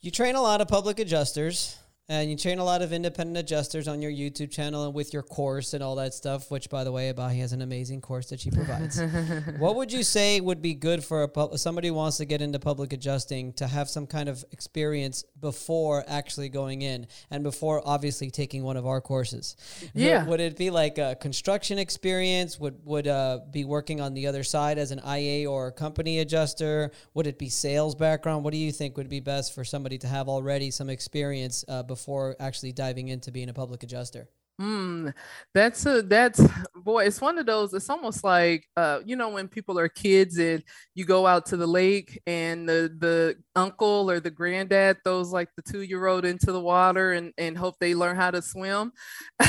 you train a lot of public adjusters and you train a lot of independent adjusters on your YouTube channel and with your course and all that stuff. Which, by the way, Abahi has an amazing course that she provides. what would you say would be good for a somebody who wants to get into public adjusting to have some kind of experience before actually going in and before obviously taking one of our courses? Yeah. Would, would it be like a construction experience? Would would uh, be working on the other side as an IA or a company adjuster? Would it be sales background? What do you think would be best for somebody to have already some experience uh, before actually diving into being a public adjuster? Hmm, that's a that's boy. It's one of those. It's almost like uh, you know when people are kids and you go out to the lake and the the uncle or the granddad throws like the two year old into the water and and hope they learn how to swim.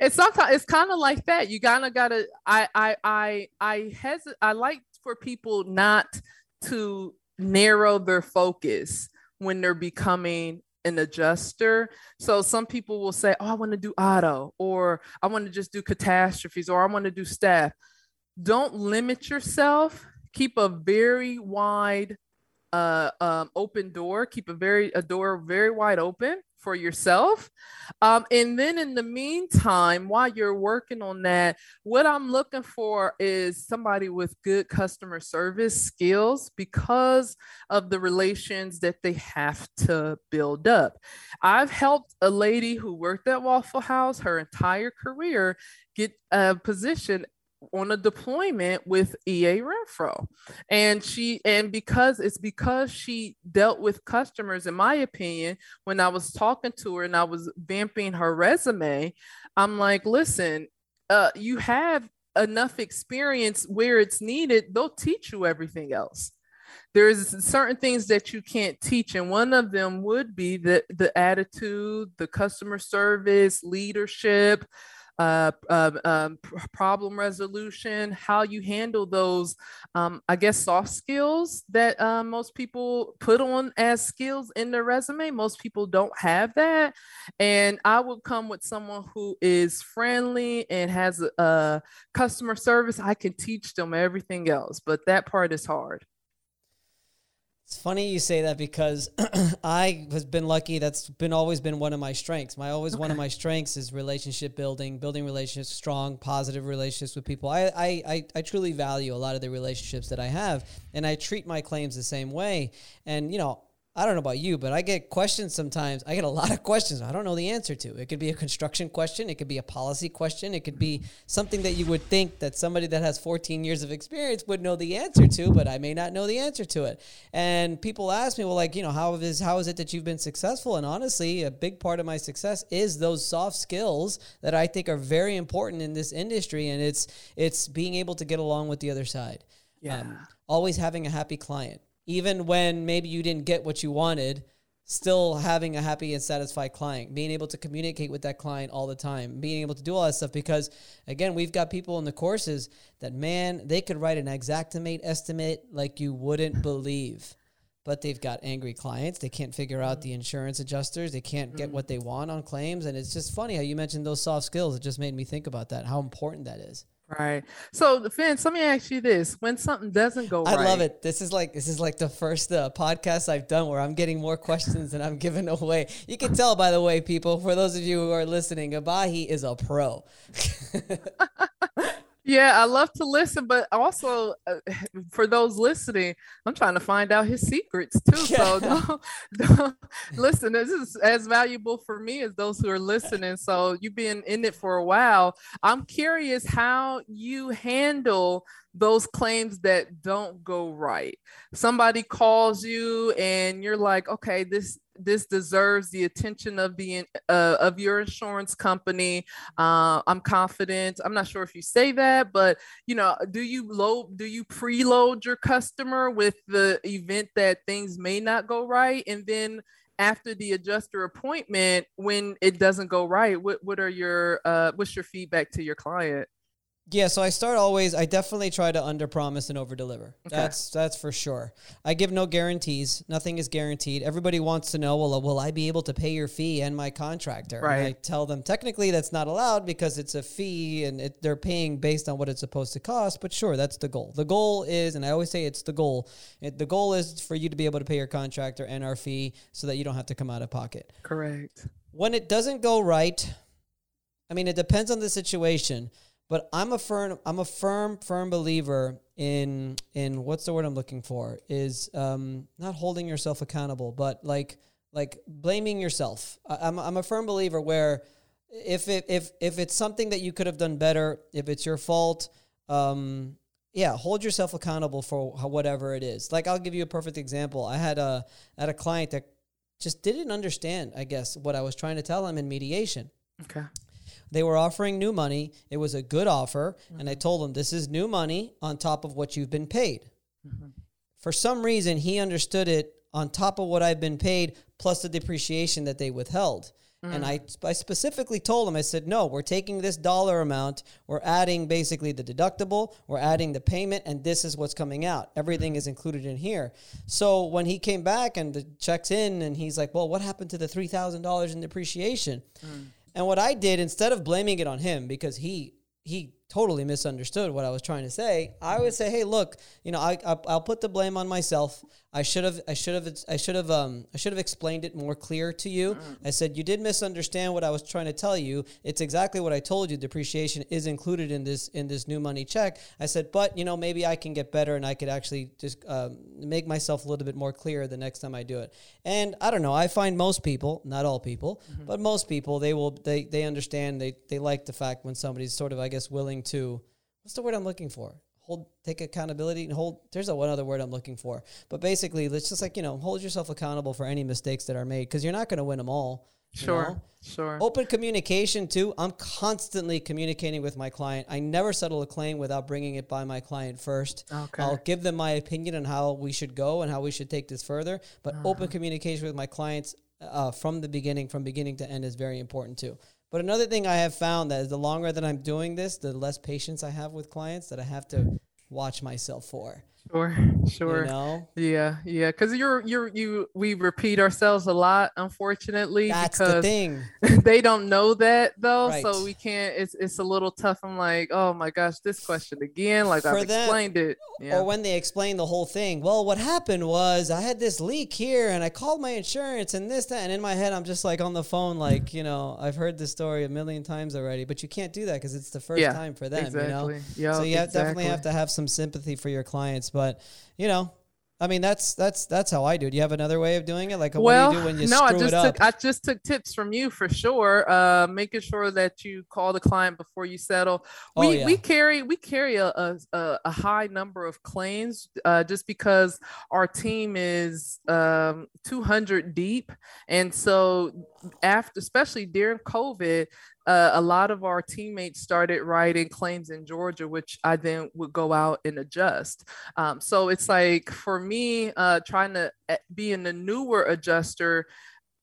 it's sometimes it's kind of like that. You kind of gotta. I I I I has I like for people not to narrow their focus when they're becoming an adjuster. So some people will say, Oh, I want to do auto, or I want to just do catastrophes, or I want to do staff. Don't limit yourself. Keep a very wide uh, um, open door. Keep a very a door very wide open for yourself. Um, and then in the meantime, while you're working on that, what I'm looking for is somebody with good customer service skills because of the relations that they have to build up. I've helped a lady who worked at Waffle House her entire career get a position on a deployment with EA Renfro. And she and because it's because she dealt with customers, in my opinion, when I was talking to her and I was vamping her resume, I'm like, listen, uh, you have enough experience where it's needed, they'll teach you everything else. There's certain things that you can't teach, and one of them would be the the attitude, the customer service, leadership, uh, uh, um, problem resolution, how you handle those, um, I guess, soft skills that uh, most people put on as skills in their resume. Most people don't have that. And I would come with someone who is friendly and has a, a customer service. I can teach them everything else, but that part is hard. It's funny you say that because I has been lucky. That's been always been one of my strengths. My always okay. one of my strengths is relationship building, building relationships, strong, positive relationships with people. I, I, I, I truly value a lot of the relationships that I have, and I treat my claims the same way. And you know, I don't know about you, but I get questions sometimes. I get a lot of questions I don't know the answer to. It could be a construction question, it could be a policy question, it could be something that you would think that somebody that has 14 years of experience would know the answer to, but I may not know the answer to it. And people ask me, well, like, you know, how is how is it that you've been successful? And honestly, a big part of my success is those soft skills that I think are very important in this industry, and it's it's being able to get along with the other side. Yeah. Um, always having a happy client even when maybe you didn't get what you wanted, still having a happy and satisfied client, being able to communicate with that client all the time, being able to do all that stuff. Because again, we've got people in the courses that, man, they could write an Xactimate estimate like you wouldn't believe. But they've got angry clients. They can't figure out the insurance adjusters. They can't get what they want on claims. And it's just funny how you mentioned those soft skills. It just made me think about that, how important that is. Right. So, Vince, let me ask you this: When something doesn't go I right, love it. This is like this is like the first uh, podcast I've done where I'm getting more questions than I'm giving away. You can tell, by the way, people. For those of you who are listening, Abahi is a pro. Yeah, I love to listen, but also uh, for those listening, I'm trying to find out his secrets too. Yeah. So don't, don't, listen. This is as valuable for me as those who are listening. So you've been in it for a while. I'm curious how you handle those claims that don't go right. Somebody calls you and you're like, okay, this this deserves the attention of the uh, of your insurance company. Uh, I'm confident. I'm not sure if you say that, but you know, do you load do you preload your customer with the event that things may not go right, and then after the adjuster appointment when it doesn't go right what, what are your uh, what's your feedback to your client yeah, so I start always. I definitely try to under promise and over deliver. Okay. That's that's for sure. I give no guarantees. Nothing is guaranteed. Everybody wants to know. Well, will I be able to pay your fee and my contractor? Right. And I tell them technically that's not allowed because it's a fee and it, they're paying based on what it's supposed to cost. But sure, that's the goal. The goal is, and I always say it's the goal. It, the goal is for you to be able to pay your contractor and our fee so that you don't have to come out of pocket. Correct. When it doesn't go right, I mean, it depends on the situation. But I'm a firm I'm a firm firm believer in in what's the word I'm looking for is um, not holding yourself accountable, but like like blaming yourself. I'm I'm a firm believer where if it if if it's something that you could have done better, if it's your fault, um, yeah, hold yourself accountable for whatever it is. Like I'll give you a perfect example. I had a had a client that just didn't understand, I guess, what I was trying to tell him in mediation. Okay. They were offering new money. It was a good offer. Mm-hmm. And I told them, this is new money on top of what you've been paid. Mm-hmm. For some reason, he understood it on top of what I've been paid plus the depreciation that they withheld. Mm. And I, I specifically told him, I said, no, we're taking this dollar amount, we're adding basically the deductible, we're adding the payment, and this is what's coming out. Everything is included in here. So when he came back and the check's in, and he's like, well, what happened to the $3,000 in depreciation? Mm. And what I did instead of blaming it on him because he he totally misunderstood what I was trying to say, I would say, "Hey, look, you know, I, I will put the blame on myself. I should have I should have I should have um I should have explained it more clear to you. I said you did misunderstand what I was trying to tell you. It's exactly what I told you. Depreciation is included in this in this new money check. I said, but you know, maybe I can get better and I could actually just um, make myself a little bit more clear the next time I do it. And I don't know. I find most people, not all people, mm-hmm. but most people, they will they they understand. They they like the fact when somebody's sort of I guess willing to what's the word I'm looking for? Hold, take accountability and hold. There's a one other word I'm looking for, but basically, let's just like you know, hold yourself accountable for any mistakes that are made because you're not going to win them all. Sure, know? sure. Open communication too. I'm constantly communicating with my client. I never settle a claim without bringing it by my client first. Okay. I'll give them my opinion on how we should go and how we should take this further. But uh-huh. open communication with my clients uh, from the beginning, from beginning to end, is very important too. But another thing I have found that is the longer that I'm doing this, the less patience I have with clients that I have to watch myself for. Sure, sure. You know? Yeah, yeah. Because you're you're you we repeat ourselves a lot, unfortunately. That's because the thing. they don't know that though, right. so we can't. It's it's a little tough. I'm like, oh my gosh, this question again. Like For I've them, explained it. Yeah. Or when they explain the whole thing. Well, what happened was I had this leak here, and I called my insurance, and this that, and in my head I'm just like on the phone, like you know, I've heard this story a million times already, but you can't do that because it's the first yeah, time for them. Exactly. You know, yep, so you have, exactly. definitely have to have some sympathy for your clients, but you know, I mean, that's that's that's how I do. Do you have another way of doing it? Like, well, what do you do when you no, screw I just it up? took I just took tips from you for sure. Uh, making sure that you call the client before you settle. We oh, yeah. we carry we carry a, a, a high number of claims uh, just because our team is um, 200 deep, and so after especially during COVID, uh, a lot of our teammates started writing claims in Georgia, which I then would go out and adjust. Um, so it's like for me, uh, trying to eh, be in the newer adjuster,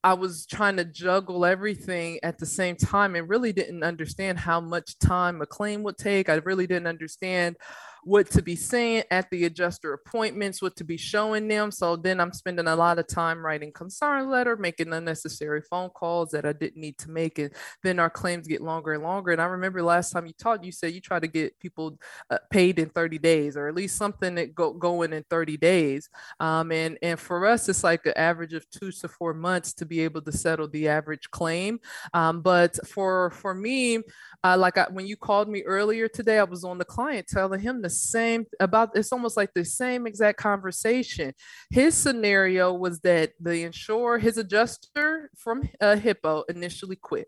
I was trying to juggle everything at the same time and really didn't understand how much time a claim would take. I really didn't understand what to be saying at the adjuster appointments, what to be showing them. So then I'm spending a lot of time writing concern letter, making unnecessary phone calls that I didn't need to make. And then our claims get longer and longer. And I remember last time you talked, you said you try to get people uh, paid in 30 days or at least something that go going in 30 days. Um, and, and for us, it's like an average of two to four months to be able to settle the average claim. Um, but for, for me, uh, like I, when you called me earlier today, I was on the client telling him the same about it's almost like the same exact conversation. His scenario was that the insurer, his adjuster from uh, Hippo initially quit.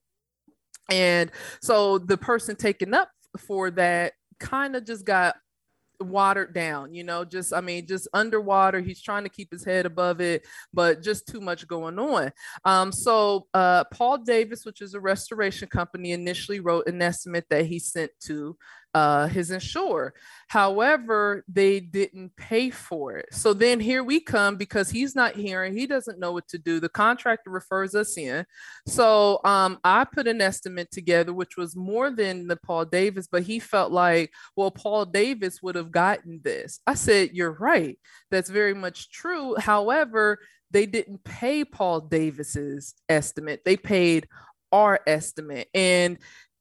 And so the person taken up for that kind of just got watered down you know just i mean just underwater he's trying to keep his head above it but just too much going on um, so uh, paul davis which is a restoration company initially wrote an estimate that he sent to uh, his insurer. However, they didn't pay for it. So then here we come because he's not hearing, he doesn't know what to do. The contractor refers us in. So um, I put an estimate together, which was more than the Paul Davis, but he felt like, well, Paul Davis would have gotten this. I said, You're right. That's very much true. However, they didn't pay Paul Davis's estimate. They paid our estimate. And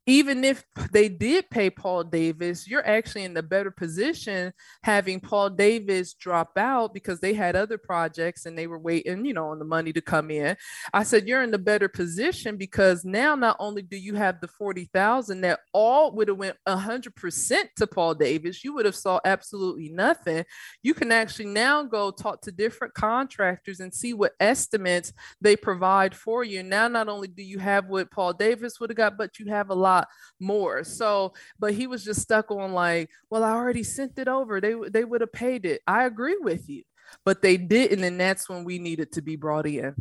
even if they did pay Paul Davis, you're actually in the better position having Paul Davis drop out because they had other projects and they were waiting, you know, on the money to come in. I said you're in the better position because now not only do you have the 40,000 that all would have went 100% to Paul Davis, you would have saw absolutely nothing. You can actually now go talk to different contractors and see what estimates they provide for you. Now not only do you have what Paul Davis would have got, but you have a lot lot more. So, but he was just stuck on like, well, I already sent it over. They they would have paid it. I agree with you, but they didn't, and that's when we needed to be brought in.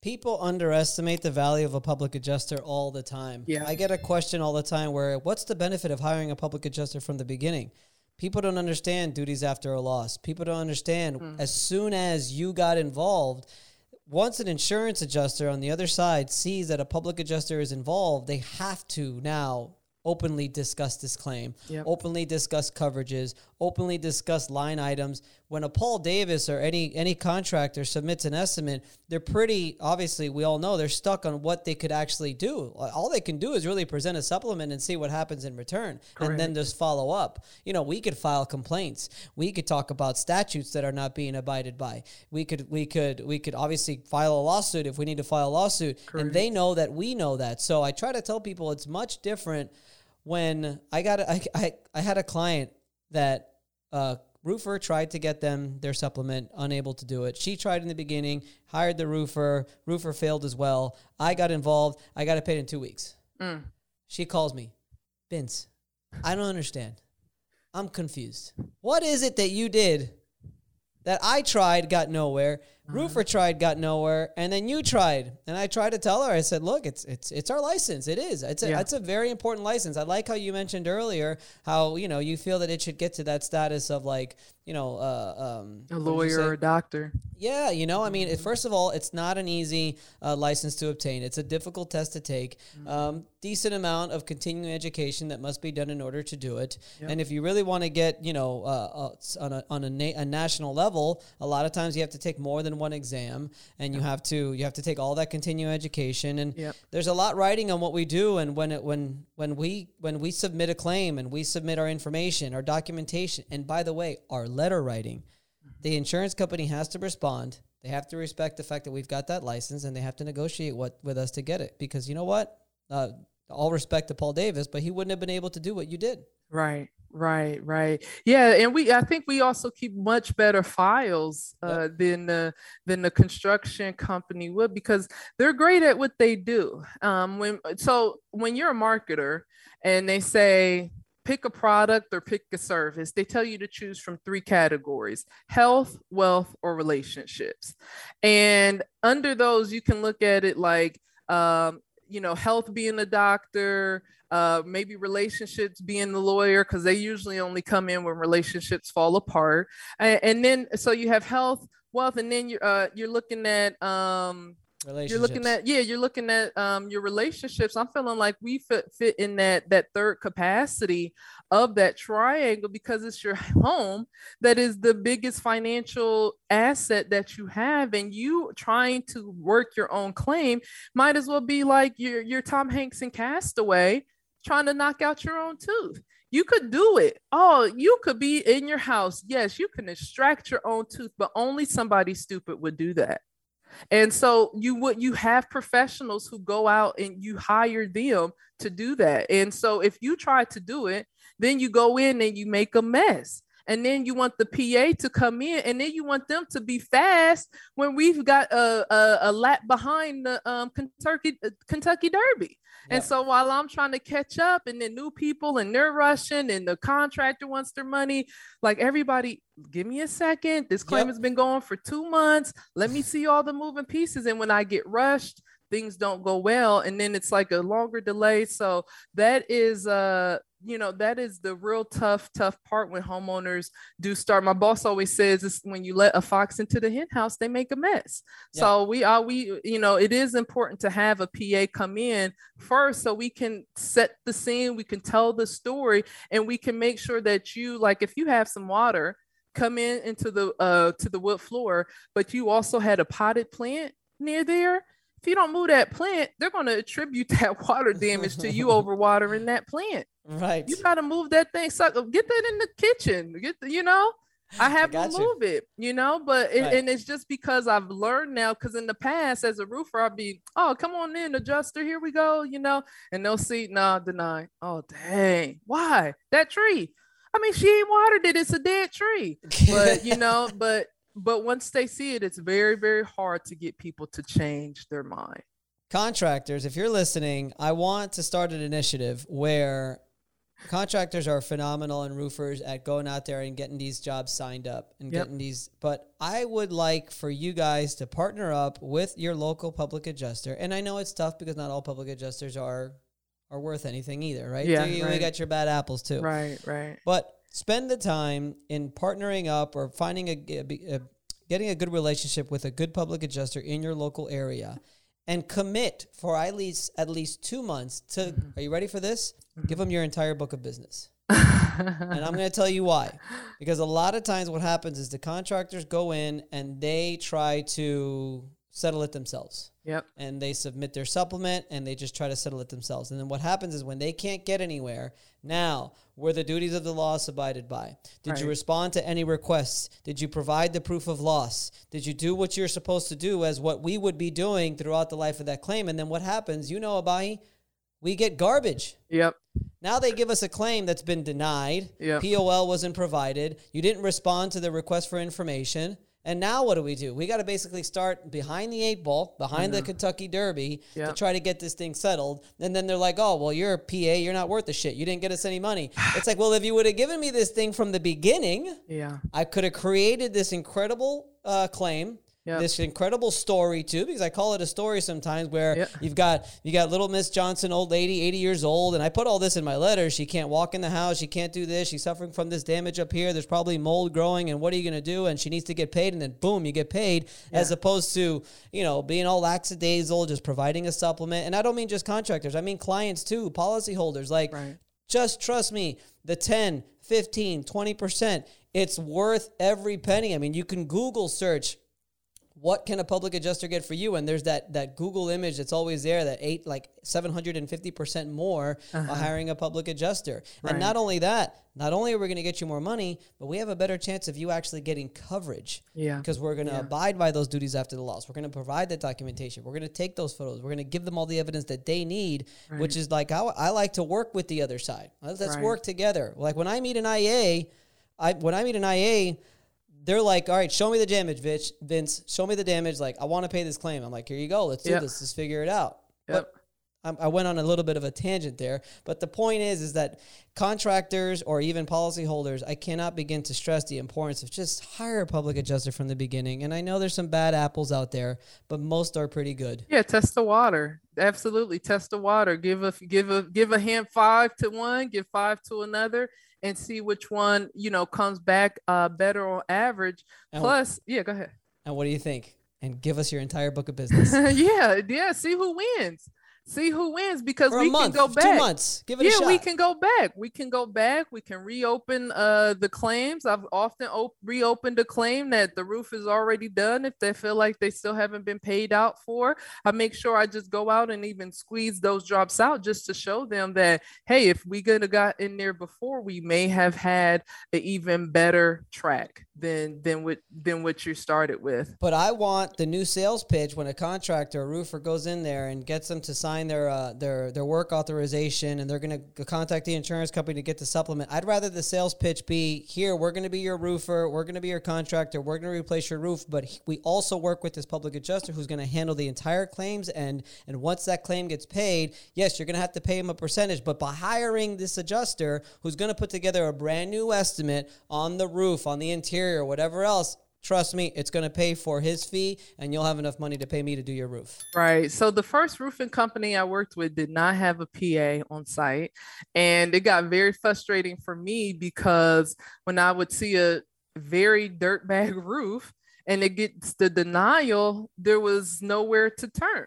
People underestimate the value of a public adjuster all the time. Yeah. I get a question all the time where what's the benefit of hiring a public adjuster from the beginning? People don't understand duties after a loss. People don't understand mm. as soon as you got involved, once an insurance adjuster on the other side sees that a public adjuster is involved, they have to now openly discuss this claim, yep. openly discuss coverages, openly discuss line items. When a Paul Davis or any any contractor submits an estimate, they're pretty obviously we all know they're stuck on what they could actually do. All they can do is really present a supplement and see what happens in return, Correct. and then just follow up. You know, we could file complaints. We could talk about statutes that are not being abided by. We could we could we could obviously file a lawsuit if we need to file a lawsuit, Correct. and they know that we know that. So I try to tell people it's much different when I got I, I, I had a client that uh, roofer tried to get them their supplement, unable to do it. She tried in the beginning, hired the roofer. Roofer failed as well. I got involved. I got it paid in two weeks. Mm. She calls me, Vince. I don't understand. I'm confused. What is it that you did that I tried, got nowhere? Roofer tried, got nowhere, and then you tried, and I tried to tell her. I said, "Look, it's it's it's our license. It is. It's a yeah. it's a very important license. I like how you mentioned earlier how you know you feel that it should get to that status of like you know uh, um, a lawyer or a doctor. Yeah, you know, I mean, first of all, it's not an easy uh, license to obtain. It's a difficult test to take. Mm-hmm. Um, decent amount of continuing education that must be done in order to do it. Yep. And if you really want to get you know uh, uh, on a on a, na- a national level, a lot of times you have to take more than one exam and you have to you have to take all that continuing education. And yep. there's a lot writing on what we do and when it when when we when we submit a claim and we submit our information our documentation. And by the way our letter writing. The insurance company has to respond. They have to respect the fact that we've got that license and they have to negotiate what with us to get it. Because you know what? Uh, all respect to Paul Davis but he wouldn't have been able to do what you did. Right Right, right. Yeah, and we I think we also keep much better files uh, than the than the construction company would because they're great at what they do. Um, when so when you're a marketer and they say pick a product or pick a service, they tell you to choose from three categories: health, wealth, or relationships. And under those, you can look at it like um, you know, health being a doctor, uh, maybe relationships being the lawyer, because they usually only come in when relationships fall apart. And, and, then, so you have health, wealth, and then you're uh, you're looking at um, you're looking at yeah, you're looking at um, your relationships. I'm feeling like we fit fit in that that third capacity of that triangle because it's your home that is the biggest financial asset that you have and you trying to work your own claim might as well be like your your Tom Hanks in Castaway trying to knock out your own tooth. You could do it. Oh, you could be in your house. Yes, you can extract your own tooth, but only somebody stupid would do that. And so you would you have professionals who go out and you hire them to do that. And so if you try to do it, then you go in and you make a mess. And then you want the PA to come in, and then you want them to be fast when we've got a, a, a lap behind the um, Kentucky uh, Kentucky Derby. And so while I'm trying to catch up and then new people and they're rushing and the contractor wants their money, like everybody, give me a second. This claim Yep. has been going for two months. Let me see all the moving pieces. And when I get rushed, things don't go well. And then it's like a longer delay. So that is uh you know that is the real tough tough part when homeowners do start. My boss always says is when you let a fox into the hen house they make a mess. Yeah. so we are we you know it is important to have a pa come in first so we can set the scene we can tell the story and we can make sure that you like if you have some water come in into the uh to the wood floor but you also had a potted plant near there if you don't move that plant they're going to attribute that water damage to you overwatering that plant Right. you gotta move that thing. Suck, get that in the kitchen. Get the, you know. I have to got you. move it, you know, but it, Right. and it's just because I've learned now. Because in the past, as a roofer, I'd be, oh, come on in, adjuster, here we go, you know, and they'll see, nah, deny. Oh, dang, why that tree? I mean, she ain't watered it. It's a dead tree, but you know, but but once they see it, it's very very hard to get people to change their mind. contractors, if you're listening, I want to start an initiative where contractors are phenomenal and roofers at going out there and getting these jobs signed up and Yep. getting these. But I would like for you guys to partner up with your local public adjuster. And I know it's tough because not all public adjusters are are worth anything either, right? Yeah, you, you right. got your bad apples too. Right, right. But spend the time in partnering up or finding a, a- a- getting a good relationship with a good public adjuster in your local area and commit for at least at least 2 months to mm-hmm. Are you ready for this? Mm-hmm. Give them your entire book of business. and I'm going to tell you why. Because a lot of times what happens is the contractors go in and they try to settle it themselves Yep. and they submit their supplement and they just try to settle it themselves. And then what happens is when they can't get anywhere, now were the duties of the loss abided by? Did you respond to any requests? Did you provide the proof of loss? Did you do what you're supposed to do as what we would be doing throughout the life of that claim? And then what happens? You know, Abahi, we get garbage. Yep. Now they give us a claim that's been denied. Yep. POL wasn't provided. You didn't respond to the request for information. And now what do we do? We got to basically start behind the eight ball, behind the Kentucky Derby to try to get this thing settled. And then they're like, oh, well, you're a PA. You're not worth the shit. You didn't get us any money. it's like, well, if you would have given me this thing from the beginning, Yeah. I could have created this incredible uh, claim. Yep. This incredible story too, because I call it a story sometimes, where Yep. you've got you got little Miss Johnson, old lady, eighty years old, and I put all this in my letter. She can't walk in the house, she can't do this, she's suffering from this damage up here. There's probably mold growing, and what are you gonna do? And she needs to get paid, and then boom, you get paid, as opposed to you know being all lackadaisical, just providing a supplement. And I don't mean just contractors, I mean clients too, policyholders. Like Right. just trust me, the 10, 15, 20%, it's worth every penny. I mean, you can Google search what can a public adjuster get for you and there's that that Google image that's always there that eight like 750% more by uh-huh. hiring a public adjuster. And not only that, not only are we going to get you more money, but we have a better chance of you actually getting coverage Yeah. because we're going to Yeah. abide by those duties after the loss. We're going to provide that documentation. We're going to take those photos. We're going to give them all the evidence that they need, which is like how I like to work with the other side. Let's, let's Right. work together. Like when I meet an IA, I when I meet an IA, they're like, "All right, show me the damage, Vince. Vince, show me the damage. Like, I want to pay this claim." I'm like, "Here you go. Let's do Yep. this. Let's figure it out." Yep. I, I went on a little bit of a tangent there, but the point is, is that contractors or even policyholders, I cannot begin to stress the importance of just hire a public adjuster from the beginning. And I know there's some bad apples out there, but most are pretty good. Yeah, test the water. Absolutely, test the water. Give a give a give a hand five to one, give five to another, and see which one you know comes back uh better on average. And- Plus, yeah, go ahead. And what do you think? And give us your entire book of business yeah, yeah. See who wins. See who wins because for we month, can go back. two months. Give it a yeah, we can go back. We can go back. We can reopen uh the claims. I've often op- reopened a claim that the roof is already done if they feel like they still haven't been paid out for. I make sure I just go out and even squeeze those drops out just to show them that hey, if we could have got in there before, we may have had an even better track than than what than what you started with. But I want the new sales pitch when a contractor, a roofer goes in there and gets them to sign their uh, their their work authorization, and they're going to contact the insurance company to get the supplement. I'd rather the sales pitch be here. We're going to be your roofer. We're going to be your contractor. We're going to replace your roof, but we also work with this public adjuster who's going to handle the entire claims end. And once that claim gets paid, yes, you're going to have to pay him a percentage. But by hiring this adjuster who's going to put together a brand new estimate on the roof, on the interior, whatever else, trust me, it's going to pay for his fee and you'll have enough money to pay me to do your roof. Right. So the first roofing company I worked with did not have a PA on site. And it got very frustrating for me because when I would see a very dirtbag roof and it gets the denial, there was nowhere to turn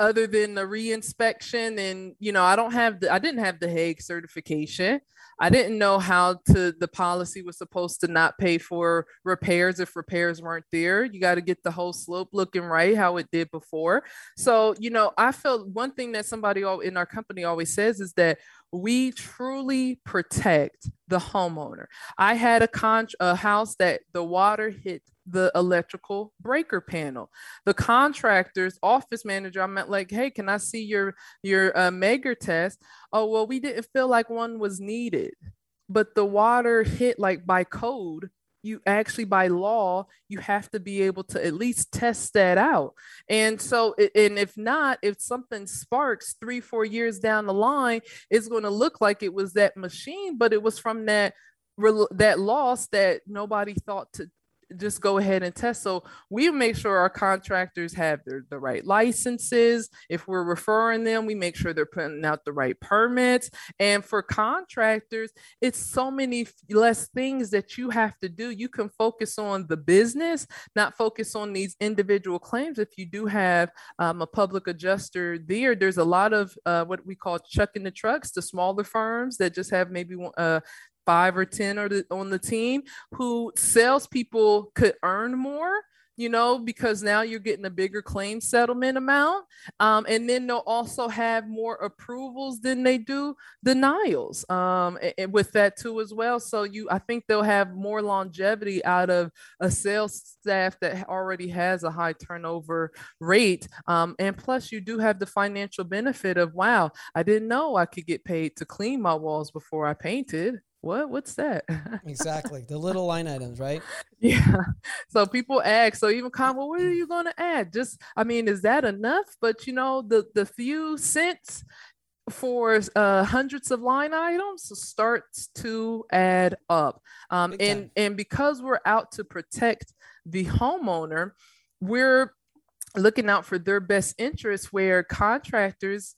other than the reinspection and you know i don't have the i didn't have the Haag certification. I didn't know how to the policy was supposed to not pay for repairs if repairs weren't there. You got to get the whole slope looking right how it did before. So you know i felt one thing that somebody in our company always says is that we truly protect the homeowner. I had a con a house that the water hit the electrical breaker panel. The contractor's office manager, I meant like, hey, can I see your your uh, test? Oh, well, we didn't feel like one was needed, but the water hit like by code you actually by law you have to be able to at least test that out. And so and if not if something sparks three four years down the line it's going to look like it was that machine but it was from that that loss that nobody thought to just go ahead and test. So we make sure our contractors have their, the right licenses. If we're referring them, we make sure they're putting out the right permits. And for contractors, it's so many less things that you have to do. You can focus on the business, not focus on these individual claims. If you do have um, a public adjuster there, there's a lot of uh, what we call chucking the trucks, the smaller firms that just have maybe uh, five or 10 or on the team who salespeople could earn more you know, because now you're getting a bigger claim settlement amount. Um, and then they'll also have more approvals than they do denials um, and, and with that too as well. So you, I think they'll have more longevity out of a sales staff that already has a high turnover rate. Um, and plus you do have the financial benefit of, wow, I didn't know I could get paid to clean my walls before I painted what? What's that? Exactly the little line items right? Yeah so people ask so even come well what are you going to add? Just i mean is that enough? But you know the the few cents for uh, hundreds of line items starts to add up um, and and because we're out to protect the homeowner we're looking out for their best interest where contractors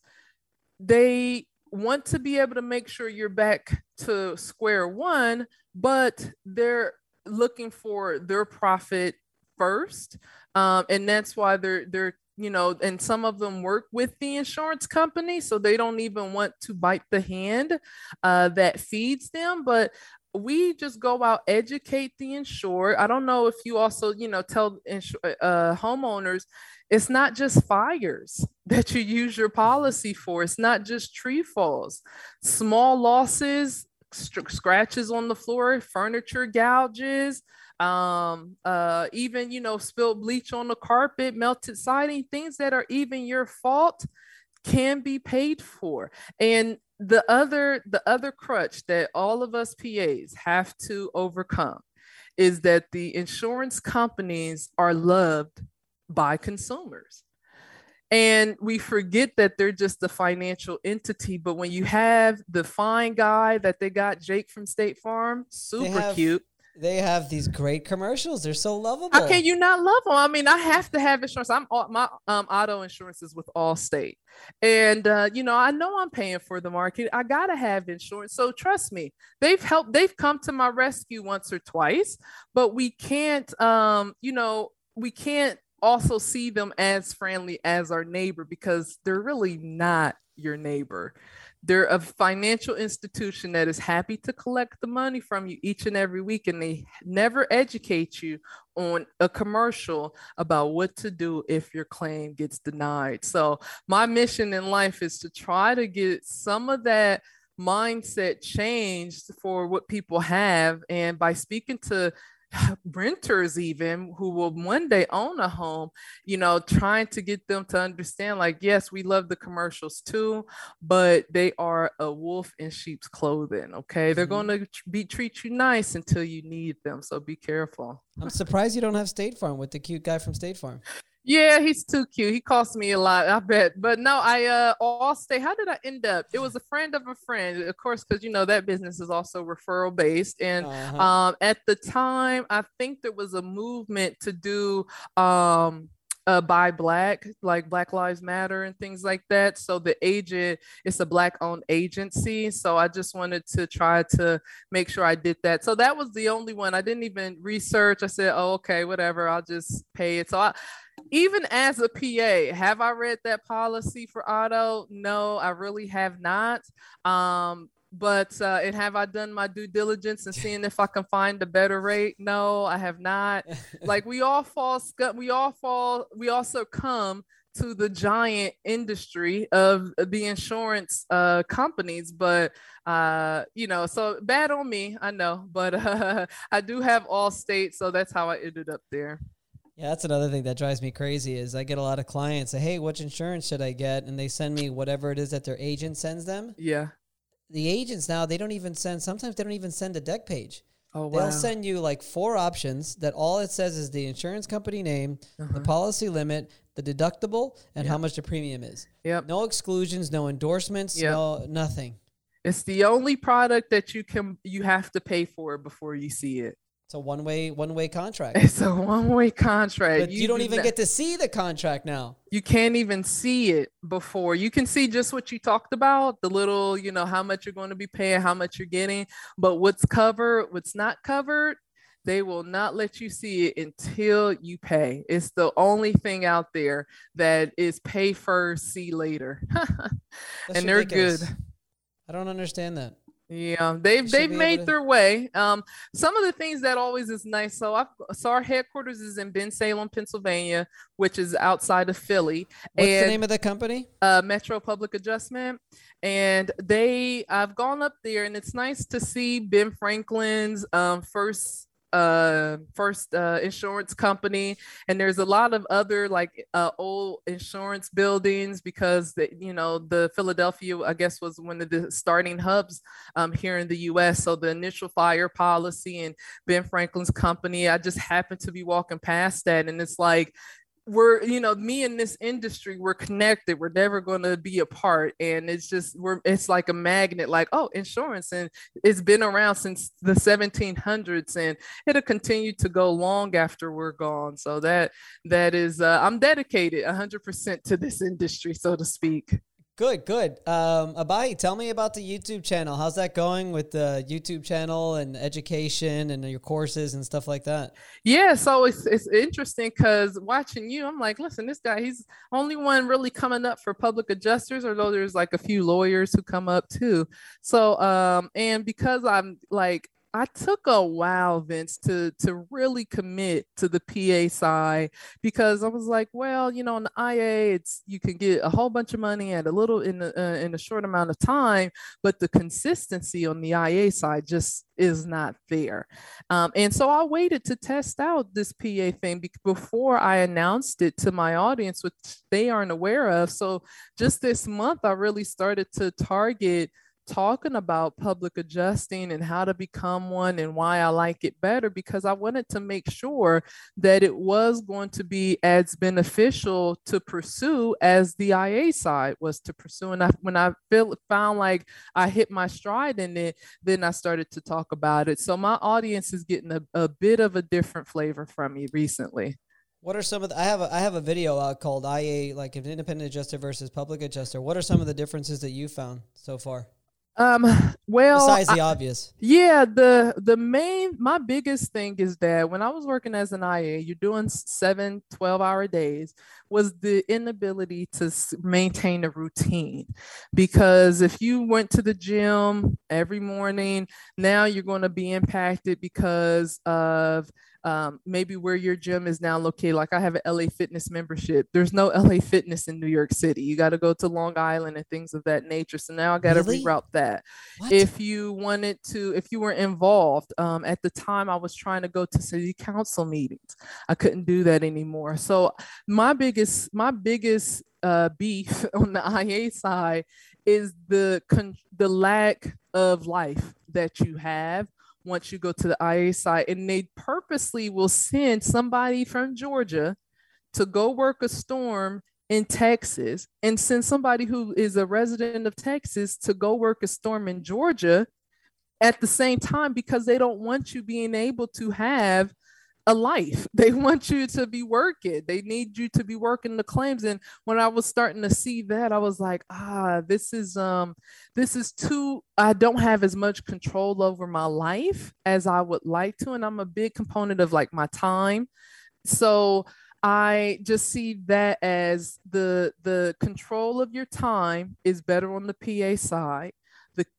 they want to be able to make sure you're back to square one, but they're looking for their profit first. Um, and that's why they're they're you know, and some of them work with the insurance company, so they don't even want to bite the hand uh, that feeds them. But we just go out educate the insured. I don't know if you also, you know, tell uh, homeowners it's not just fires that you use your policy for. It's not just tree falls, small losses, scratches on the floor, furniture gouges, um, uh, even you know spilled bleach on the carpet, melted siding, things that are even your fault can be paid for. And the other the other crutch that all of us PAs have to overcome is that the insurance companies are loved by consumers. And we forget that they're just a financial entity. But when you have the fine guy that they got, Jake from State Farm, super have, cute. They have these great commercials. They're so lovable. How can you not love them? I mean, I have to have insurance. I'm my um, auto insurance is with Allstate, and uh, you know I know I'm paying for the market. I gotta have insurance. So trust me, they've helped. They've come to my rescue once or twice, but we can't. Um, you know, we can't also see them as friendly as our neighbor because they're really not your neighbor. They're a financial institution that is happy to collect the money from you each and every week, and they never educate you on a commercial about what to do if your claim gets denied. So, my mission in life is to try to get some of that mindset changed for what people have. And by speaking to renters even who will one day own a home you know trying to get them to understand like yes we love the commercials too but they are a wolf in sheep's clothing okay they're Mhm. going to be treat you nice until you need them so be careful I'm surprised you don't have State Farm with the cute guy from State Farm. Yeah he's too cute. He cost me a lot i bet. But no i uh Allstate how did i end up? It was a friend of a friend of course because you know that business is also referral based and Uh-huh. um at the time i think there was a movement to do um uh, buy black like black lives matter and things like that. So the agent it's a black owned agency. So i just wanted to try to make sure i did that. So that was the only one. I didn't even research. I said oh okay whatever. I'll just pay it. So i even as a PA, have I read that policy for auto? No, I really have not. Um, but uh, and have I done my due diligence and seeing if I can find a better rate? No, I have not. Like we all fall, we all fall, we also come to the giant industry of the insurance uh, companies, but uh, you know, so bad on me, I know, but uh, I do have all states, so that's how I ended up there. Yeah, that's another thing that drives me crazy is I get a lot of clients say, "Hey, which insurance should I get?" and they send me whatever it is that their agent sends them. Yeah. The agents now they don't even send. Sometimes they don't even send a dec page. Oh wow. They'll send you like four options that all it says is the insurance company name, the uh-huh. policy limit, the deductible, and how much the premium is. Yep. No exclusions, no endorsements, Yep. no nothing. It's the only product that you can you have to pay for before you see it. It's a one way one way contract. It's a one-way contract. But you, don't do even get to see the contract now. you can't even see it before. You can see just what you talked about, the little, you know, how much you're going to be paying, how much you're getting, but what's covered, what's not covered, they will not let you see it until you pay. It's the only thing out there that is pay first, see later. And they're ridiculous. good. I don't understand that. Yeah, they've they've made to- their way. Um, some of the things that always is nice. So I so our headquarters is in Bensalem, Pennsylvania, which is outside of Philly, What's the name of the company? uh, Metro Public Adjustment, and they I've gone up there, and it's nice to see Ben Franklin's um, first uh first uh insurance company and there's a lot of other like uh old insurance buildings because the, you know the philadelphia i guess was one of the starting hubs um here in the us so the initial fire policy and ben franklin's company i just happened to be walking past that and it's like we're you know me in this industry we're connected we're never going to be apart and it's just we're it's like a magnet like oh insurance and it's been around since the 1700s and it'll continue to go long after we're gone so that that is uh, i'm dedicated 100% to this industry so to speak Good, good. Um, Abai, tell me about the YouTube channel. How's that going with the YouTube channel and education and your courses and stuff like that? Yeah, so it's it's interesting because watching you, I'm like, listen, this guy, he's only one really coming up for public adjusters, although there's like a few lawyers who come up too. So um, and because I'm like I took a while, Vince, to to really commit to the PA side because I was like, well, you know, in the IA, it's you can get a whole bunch of money at a little in a, uh, in a short amount of time, but the consistency on the IA side just is not there. Um, and so I waited to test out this PA thing be- before I announced it to my audience, which they aren't aware of. So just this month, I really started to target talking about public adjusting and how to become one and why I like it better because I wanted to make sure that it was going to be as beneficial to pursue as the IA side was to pursue. And I, when I feel, found like I hit my stride in it, then I started to talk about it. So my audience is getting a, a bit of a different flavor from me recently. What are some of the, I have a, I have a video out called IA like an independent adjuster versus public adjuster. What are some of the differences that you found so far? Um, well, Besides I- the obvious. Yeah, the the main my biggest thing is that when I was working as an IA, you're doing seven, 12 hour days, was the inability to maintain a routine. Because if you went to the gym every morning, now you're going to be impacted because of um, maybe where your gym is now located. Like I have an LA Fitness membership. There's no LA Fitness in New York City. You got to go to Long Island and things of that nature. So now I got to Really? reroute that. What? If you wanted to, if you were involved, um, at the time I was trying to go to city council meetings. I couldn't do that anymore. So my biggest, my biggest uh, beef on the IA side is the con- the lack of life that you have once you go to the IA side, and they purposely will send somebody from Georgia to go work a storm in Texas and send somebody who is a resident of Texas to go work a storm in Georgia at the same time because they don't want you being able to have a life. They want you to be working. They need you to be working the claims. And when I was starting to see that, I was like, ah, this is um this is too I don't have as much control over my life as I would like to. And I'm a big component of like my time. So I just see that as the the control of your time is better on the PA side.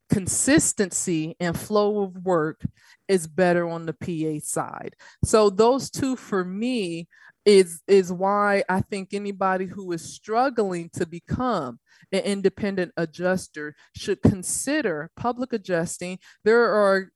Consistency and flow of work is better on the PA side. So those two for me is is why I think anybody who is struggling to become an independent adjuster should consider public adjusting. There are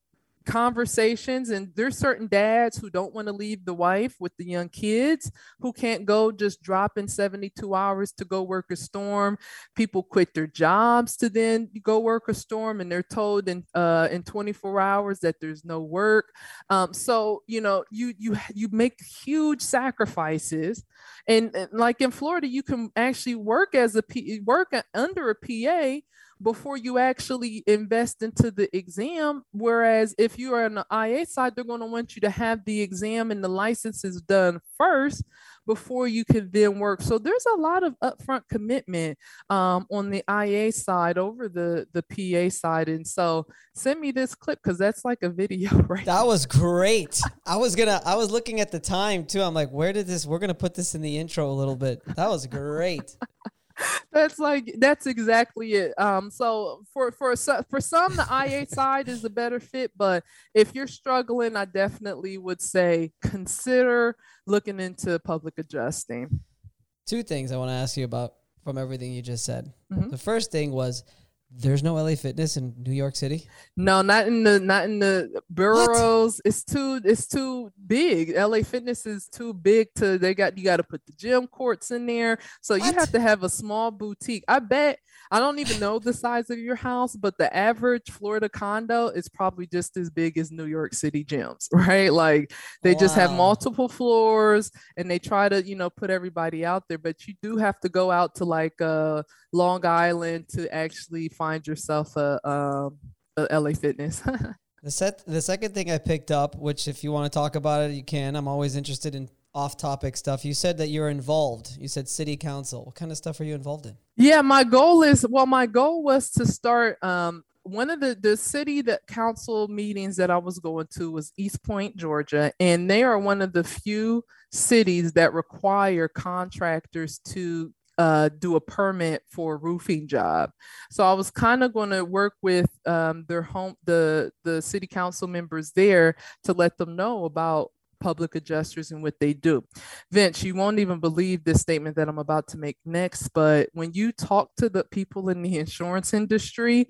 conversations and there's certain dads who don't want to leave the wife with the young kids who can't go just drop in 72 hours to go work a storm. People quit their jobs to then go work a storm and they're told in uh, in 24 hours that there's no work. Um, so you know you you you make huge sacrifices. And, and like in florida you can actually work as a P, work under a pa before you actually invest into the exam. Whereas if you are on the IA side, they're going to want you to have the exam and the licenses done first before you can then work. So there's a lot of upfront commitment um, on the IA side over the the PA side. And so send me this clip because that's like a video, right? That was great. I was gonna. I was looking at the time too. I'm like, where did this? We're gonna put this in the intro a little bit. That was great. that's like that's exactly it um so for for for some the ia side is a better fit but if you're struggling i definitely would say consider looking into public adjusting Two things I want to ask you about from everything you just said. Mhm. The first thing was, there's no LA Fitness in New York City. no not in the not in the boroughs it's too it's too big. La fitness is too big to they got you got to put the gym courts in there. So you have to have a small boutique. I bet i don't even know the size of your house but the average florida condo is probably just as big as new york city gyms right? Like they just have multiple floors and they try to you know put everybody out there but you do have to go out to like uh long island to actually find yourself a um a la fitness The set. The second thing I picked up, which if you want to talk about it, you can. I'm always interested in off-topic stuff. You said that you're involved. You said city council. What kind of stuff are you involved in? Yeah, my goal is well, my goal was to start um one of the the city that council meetings that I was going to was East Point, Georgia, and they are one of the few cities that require contractors to uh, do a permit for a roofing job. So I was kind of going to work with um, their home the the city council members there to let them know about public adjusters and what they do. Vince, you won't even believe this statement that I'm about to make next, but when you talk to the people in the insurance industry,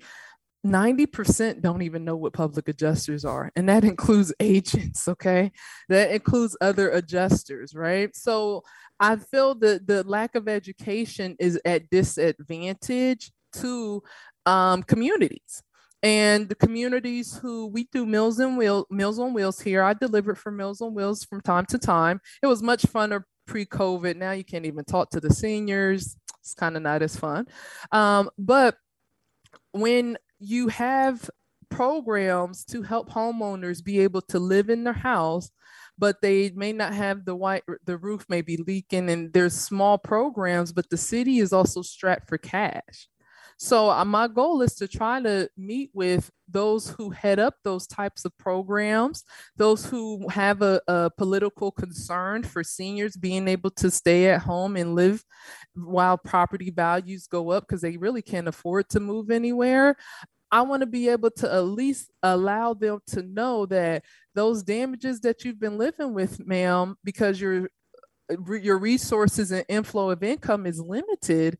90% don't even know what public adjusters are. And that includes agents, okay? That includes other adjusters, right? So I feel that the lack of education is at disadvantage to um, communities and the communities who we do Meals and Wheels, Meals on Wheels here. I delivered for Meals on Wheels from time to time. It was much funner pre-COVID. Now you can't even talk to the seniors. It's kind of not as fun. Um, but when you have programs to help homeowners be able to live in their house but they may not have the white the roof may be leaking and there's small programs but the city is also strapped for cash so uh, my goal is to try to meet with those who head up those types of programs, those who have a, a political concern for seniors being able to stay at home and live while property values go up because they really can't afford to move anywhere. I want to be able to at least allow them to know that those damages that you've been living with, ma'am, because your your resources and inflow of income is limited,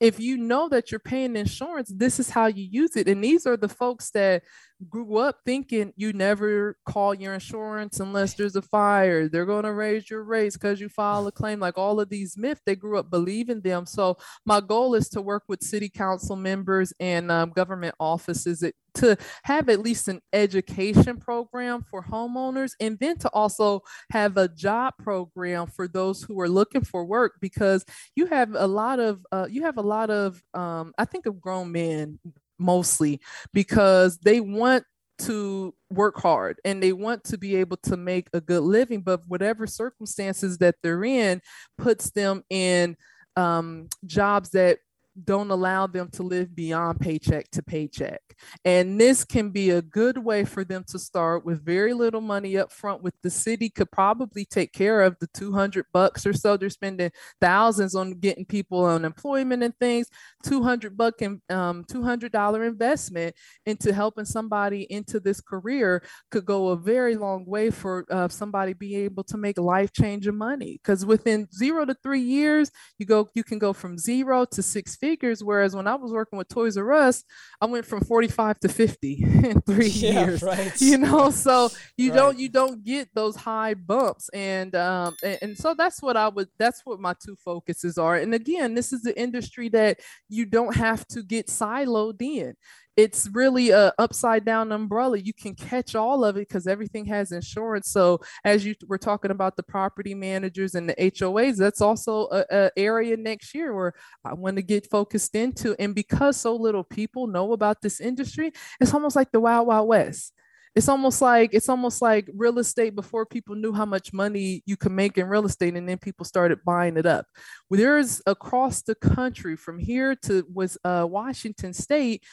if you know that you're paying insurance, this is how you use it. And these are the folks that grew up thinking you never call your insurance unless there's a fire. They're going to raise your rates because you file a claim. Like all of these myths, they grew up believing them. So my goal is to work with city council members and um, government offices to have at least an education program for homeowners and then to also have a job program for those who are looking for work because you have a lot of uh, you have a lot of um, i think of grown men mostly because they want to work hard and they want to be able to make a good living but whatever circumstances that they're in puts them in um, jobs that don't allow them to live beyond paycheck to paycheck. And this can be a good way for them to start with very little money up front with the city could probably take care of the 200 bucks or so they're spending thousands on getting people unemployment and things 200 buck and um, 200 dollar investment into helping somebody into this career could go a very long way for uh, somebody being able to make life changing money because within zero to three years you go you can go from zero to six figures. Whereas when I was working with Toys R Us, I went from 45 to 50 in three yeah, years. Right. You know, so you right. don't you don't get those high bumps. And um and, and so that's what I would that's what my two focuses are. And again, this is the industry that you don't have to get siloed in it's really a upside down umbrella. You can catch all of it because everything has insurance. So as you were talking about the property managers and the hoas that's also a, a area next year where i want to get focused into. And because so little people know about this industry it's almost like the wild wild west. It's almost like it's almost like real estate before people knew how much money you could make in real estate and then people started buying it up. There's across the country from here to was uh, washington state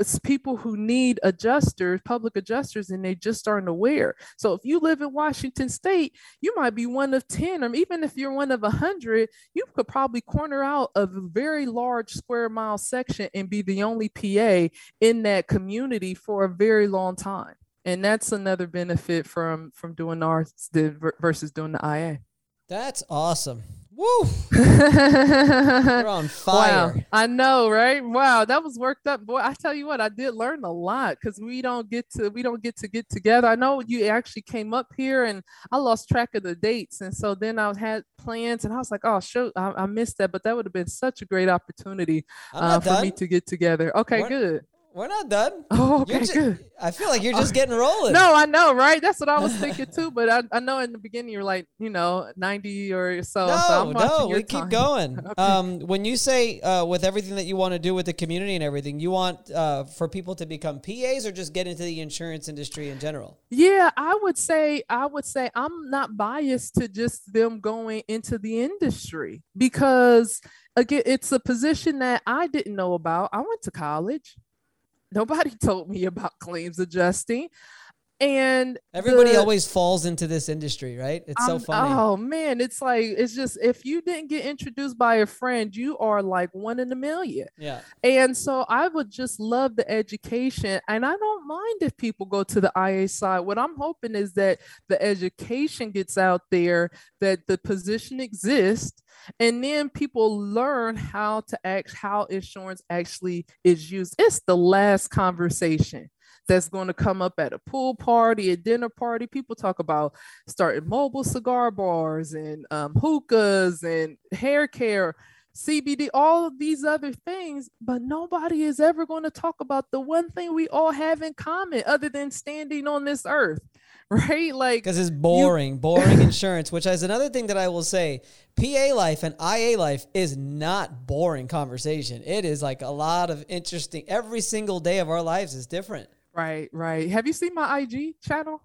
it's people who need adjusters, public adjusters, and they just aren't aware. So if you live in Washington State, you might be one of 10, or even if you're one of 100, you could probably corner out a very large square mile section and be the only PA in that community for a very long time. And that's another benefit from from doing ours versus doing the IA. That's awesome. Woo! You're on fire. Wow. I know, right? Wow, that was worked up. Boy, I tell you what, I did learn a lot because we don't get to we don't get to get together. I know you actually came up here and I lost track of the dates. And so then I had plans and I was like, oh shoot, I, I missed that. But that would have been such a great opportunity uh, for me to get together. Okay, We're, good. We're not done. Oh, okay, just, good. I feel like you're just getting rolling. No, I know, right? That's what I was thinking too. But I, I know in the beginning you're like, you know, 90 or so. No, so no, we time. keep going. okay. Um, when you say uh, with everything that you want to do with the community and everything, you want uh, for people to become PAs or just get into the insurance industry in general? Yeah, I would say I would say I'm not biased to just them going into the industry because again, it's a position that I didn't know about. I went to college. Nobody told me about claims adjusting. And everybody the, always falls into this industry, right? It's so funny. Oh man, it's like it's just if you didn't get introduced by a friend, you are like one in a million. Yeah. And so I would just love the education, and I don't mind if people go to the IA side. What I'm hoping is that the education gets out there, that the position exists, and then people learn how to act, how insurance actually is used. It's the last conversation that's going to come up at a pool party, a dinner party. People talk about starting mobile cigar bars and um, hookahs and hair care. CBD, all of these other things, but nobody is ever going to talk about the one thing we all have in common other than standing on this earth, right? Like, because it's boring, you- boring insurance, which is another thing that I will say. PA life and IA life is not boring conversation. It is like a lot of interesting, every single day of our lives is different. Right, right. Have you seen my IG channel?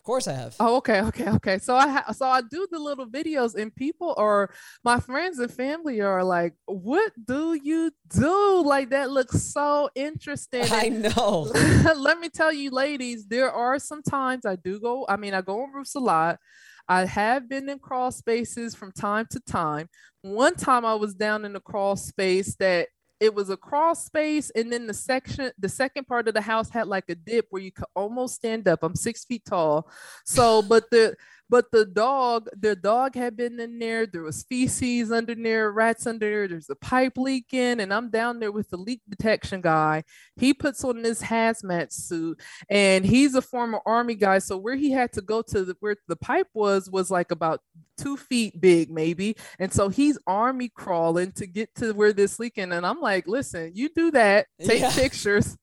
Of course I have. Oh, okay, okay, okay. So I ha- so I do the little videos, and people or my friends and family are like, "What do you do?" Like that looks so interesting. I know. let me tell you, ladies, there are some times I do go. I mean, I go on roofs a lot. I have been in crawl spaces from time to time. One time I was down in the crawl space that it was a crawl space, and then the section, the second part of the house had like a dip where you could almost stand up. I'm six feet tall, so but the but the dog, the dog had been in there. There was feces under there, rats under there. There's a pipe leaking, and I'm down there with the leak detection guy. He puts on this hazmat suit, and he's a former army guy. So where he had to go to the, where the pipe was was like about two feet big, maybe. And so he's army crawling to get to where this leaking. And I'm like, listen, you do that, take yeah. pictures.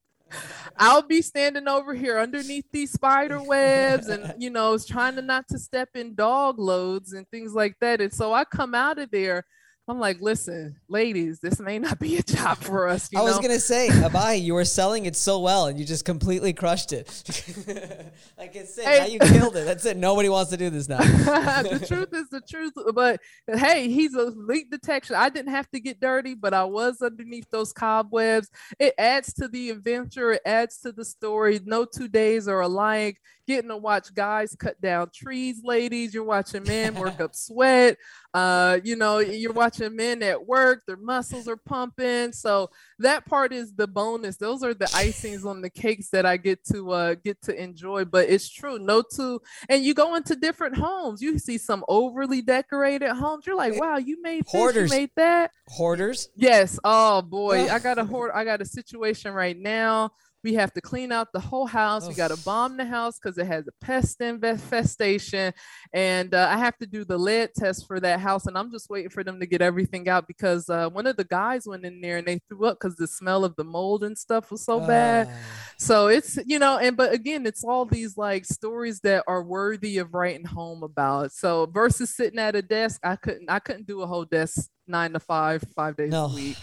I'll be standing over here underneath these spider webs and you know, trying to not to step in dog loads and things like that. And so I come out of there I'm like, listen, ladies, this may not be a job for us. I know? was gonna say, Abai, you were selling it so well, and you just completely crushed it. like it's said, hey. now you killed it. That's it. Nobody wants to do this now. the truth is the truth. But hey, he's a leak detection. I didn't have to get dirty, but I was underneath those cobwebs. It adds to the adventure. It adds to the story. No two days are alike getting to watch guys cut down trees, ladies. You're watching men work up sweat. Uh, you know, you're watching men at work, their muscles are pumping. So that part is the bonus. Those are the icings on the cakes that I get to uh get to enjoy. But it's true, no two, and you go into different homes. You see some overly decorated homes. You're like, wow, you made this, Hoarders. you made that. Hoarders. Yes. Oh boy, I got a hoard. I got a situation right now we have to clean out the whole house. Oh. We got to bomb the house because it has a pest infestation. And uh, I have to do the lead test for that house. And I'm just waiting for them to get everything out because uh, one of the guys went in there and they threw up because the smell of the mold and stuff was so bad. So it's, you know, and but again, it's all these like stories that are worthy of writing home about. So versus sitting at a desk, I couldn't, I couldn't do a whole desk nine to five, five days no. a week.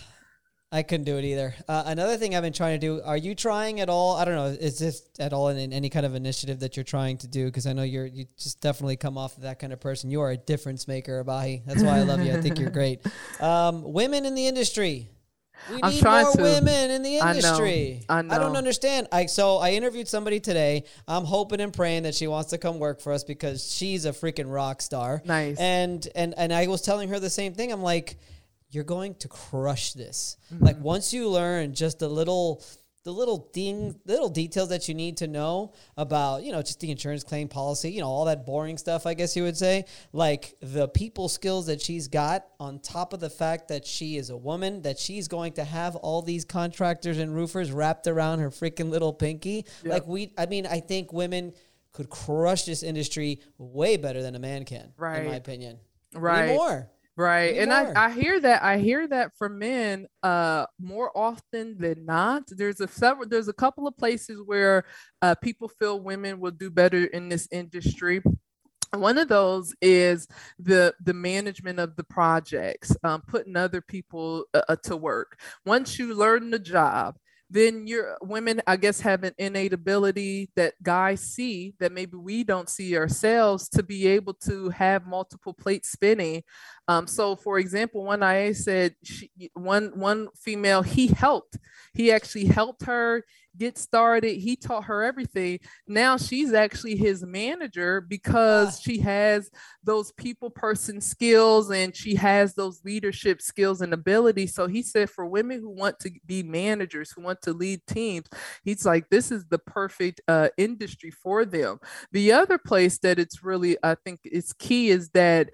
I couldn't do it either. Uh, another thing I've been trying to do. Are you trying at all? I don't know. Is this at all in, in any kind of initiative that you're trying to do? Because I know you're you just definitely come off of that kind of person. You are a difference maker, Abahi. That's why I love you. I think you're great. Um, women in the industry. We I'm need more to. women in the industry. I know. I, know. I don't understand. I so I interviewed somebody today. I'm hoping and praying that she wants to come work for us because she's a freaking rock star. Nice. And and and I was telling her the same thing. I'm like you're going to crush this. Mm-hmm. Like once you learn just the little the little ding little details that you need to know about, you know, just the insurance claim policy, you know, all that boring stuff, I guess you would say. Like the people skills that she's got on top of the fact that she is a woman, that she's going to have all these contractors and roofers wrapped around her freaking little pinky. Yep. Like we I mean, I think women could crush this industry way better than a man can, right. in my opinion. Right. more. Right. and I, I hear that I hear that from men uh more often than not. There's a several there's a couple of places where uh people feel women will do better in this industry. One of those is the the management of the projects, um, putting other people uh, uh to work. Once you learn the job, then your women, I guess, have an innate ability that guys see that maybe we don't see ourselves to be able to have multiple plates spinning. Um, so, for example, one I said she, one one female he helped. He actually helped her get started. He taught her everything. Now she's actually his manager because she has those people person skills and she has those leadership skills and abilities. So he said for women who want to be managers, who want to lead teams, he's like, this is the perfect uh, industry for them. The other place that it's really, I think, is key is that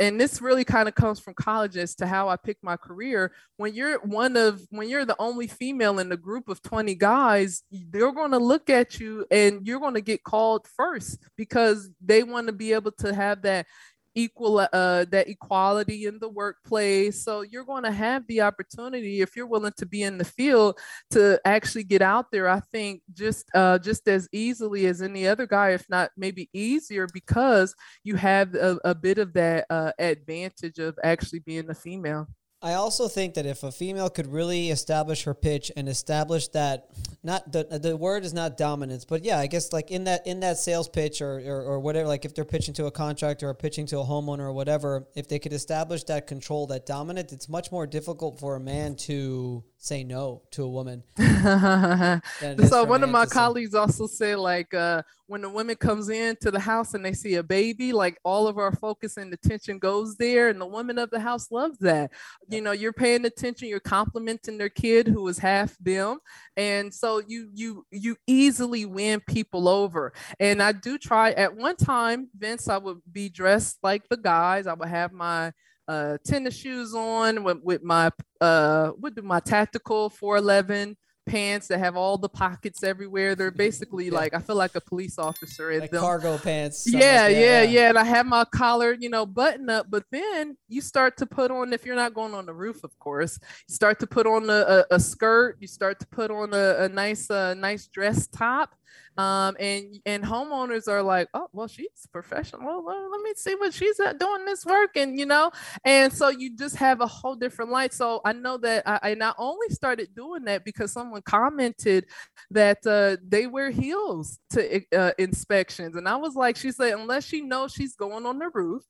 and this really kind of comes from college as to how I picked my career. When you're one of, when you're the only female in a group of 20 guys, they're going to look at you and you're going to get called first because they want to be able to have that equal uh, that equality in the workplace. So you're going to have the opportunity if you're willing to be in the field to actually get out there i think just uh, just as easily as any other guy if not maybe easier because you have a, a bit of that uh, advantage of actually being a female I also think that if a female could really establish her pitch and establish that not the the word is not dominance, but yeah, I guess like in that in that sales pitch or, or, or whatever, like if they're pitching to a contractor or pitching to a homeowner or whatever, if they could establish that control, that dominance, it's much more difficult for a man to say no to a woman. so one of my colleagues also said like uh, when the woman comes into the house and they see a baby, like all of our focus and attention goes there, and the woman of the house loves that. You know, you're paying attention, you're complimenting their kid who is half them, and so you you you easily win people over. And I do try at one time, Vince, I would be dressed like the guys. I would have my uh, tennis shoes on with, with my uh, with my tactical 411 pants that have all the pockets everywhere. They're basically yeah. like I feel like a police officer in like them. cargo pants. Yeah, like yeah, yeah, yeah. And I have my collar, you know, button up. But then you start to put on, if you're not going on the roof, of course, you start to put on a, a, a skirt. You start to put on a, a nice, uh, nice dress top. Um, and and homeowners are like, oh, well, she's professional. Well, let me see what she's doing this work, and you know, and so you just have a whole different light. So I know that I, I not only started doing that because someone commented that uh, they wear heels to uh, inspections, and I was like, she said, unless she knows she's going on the roof,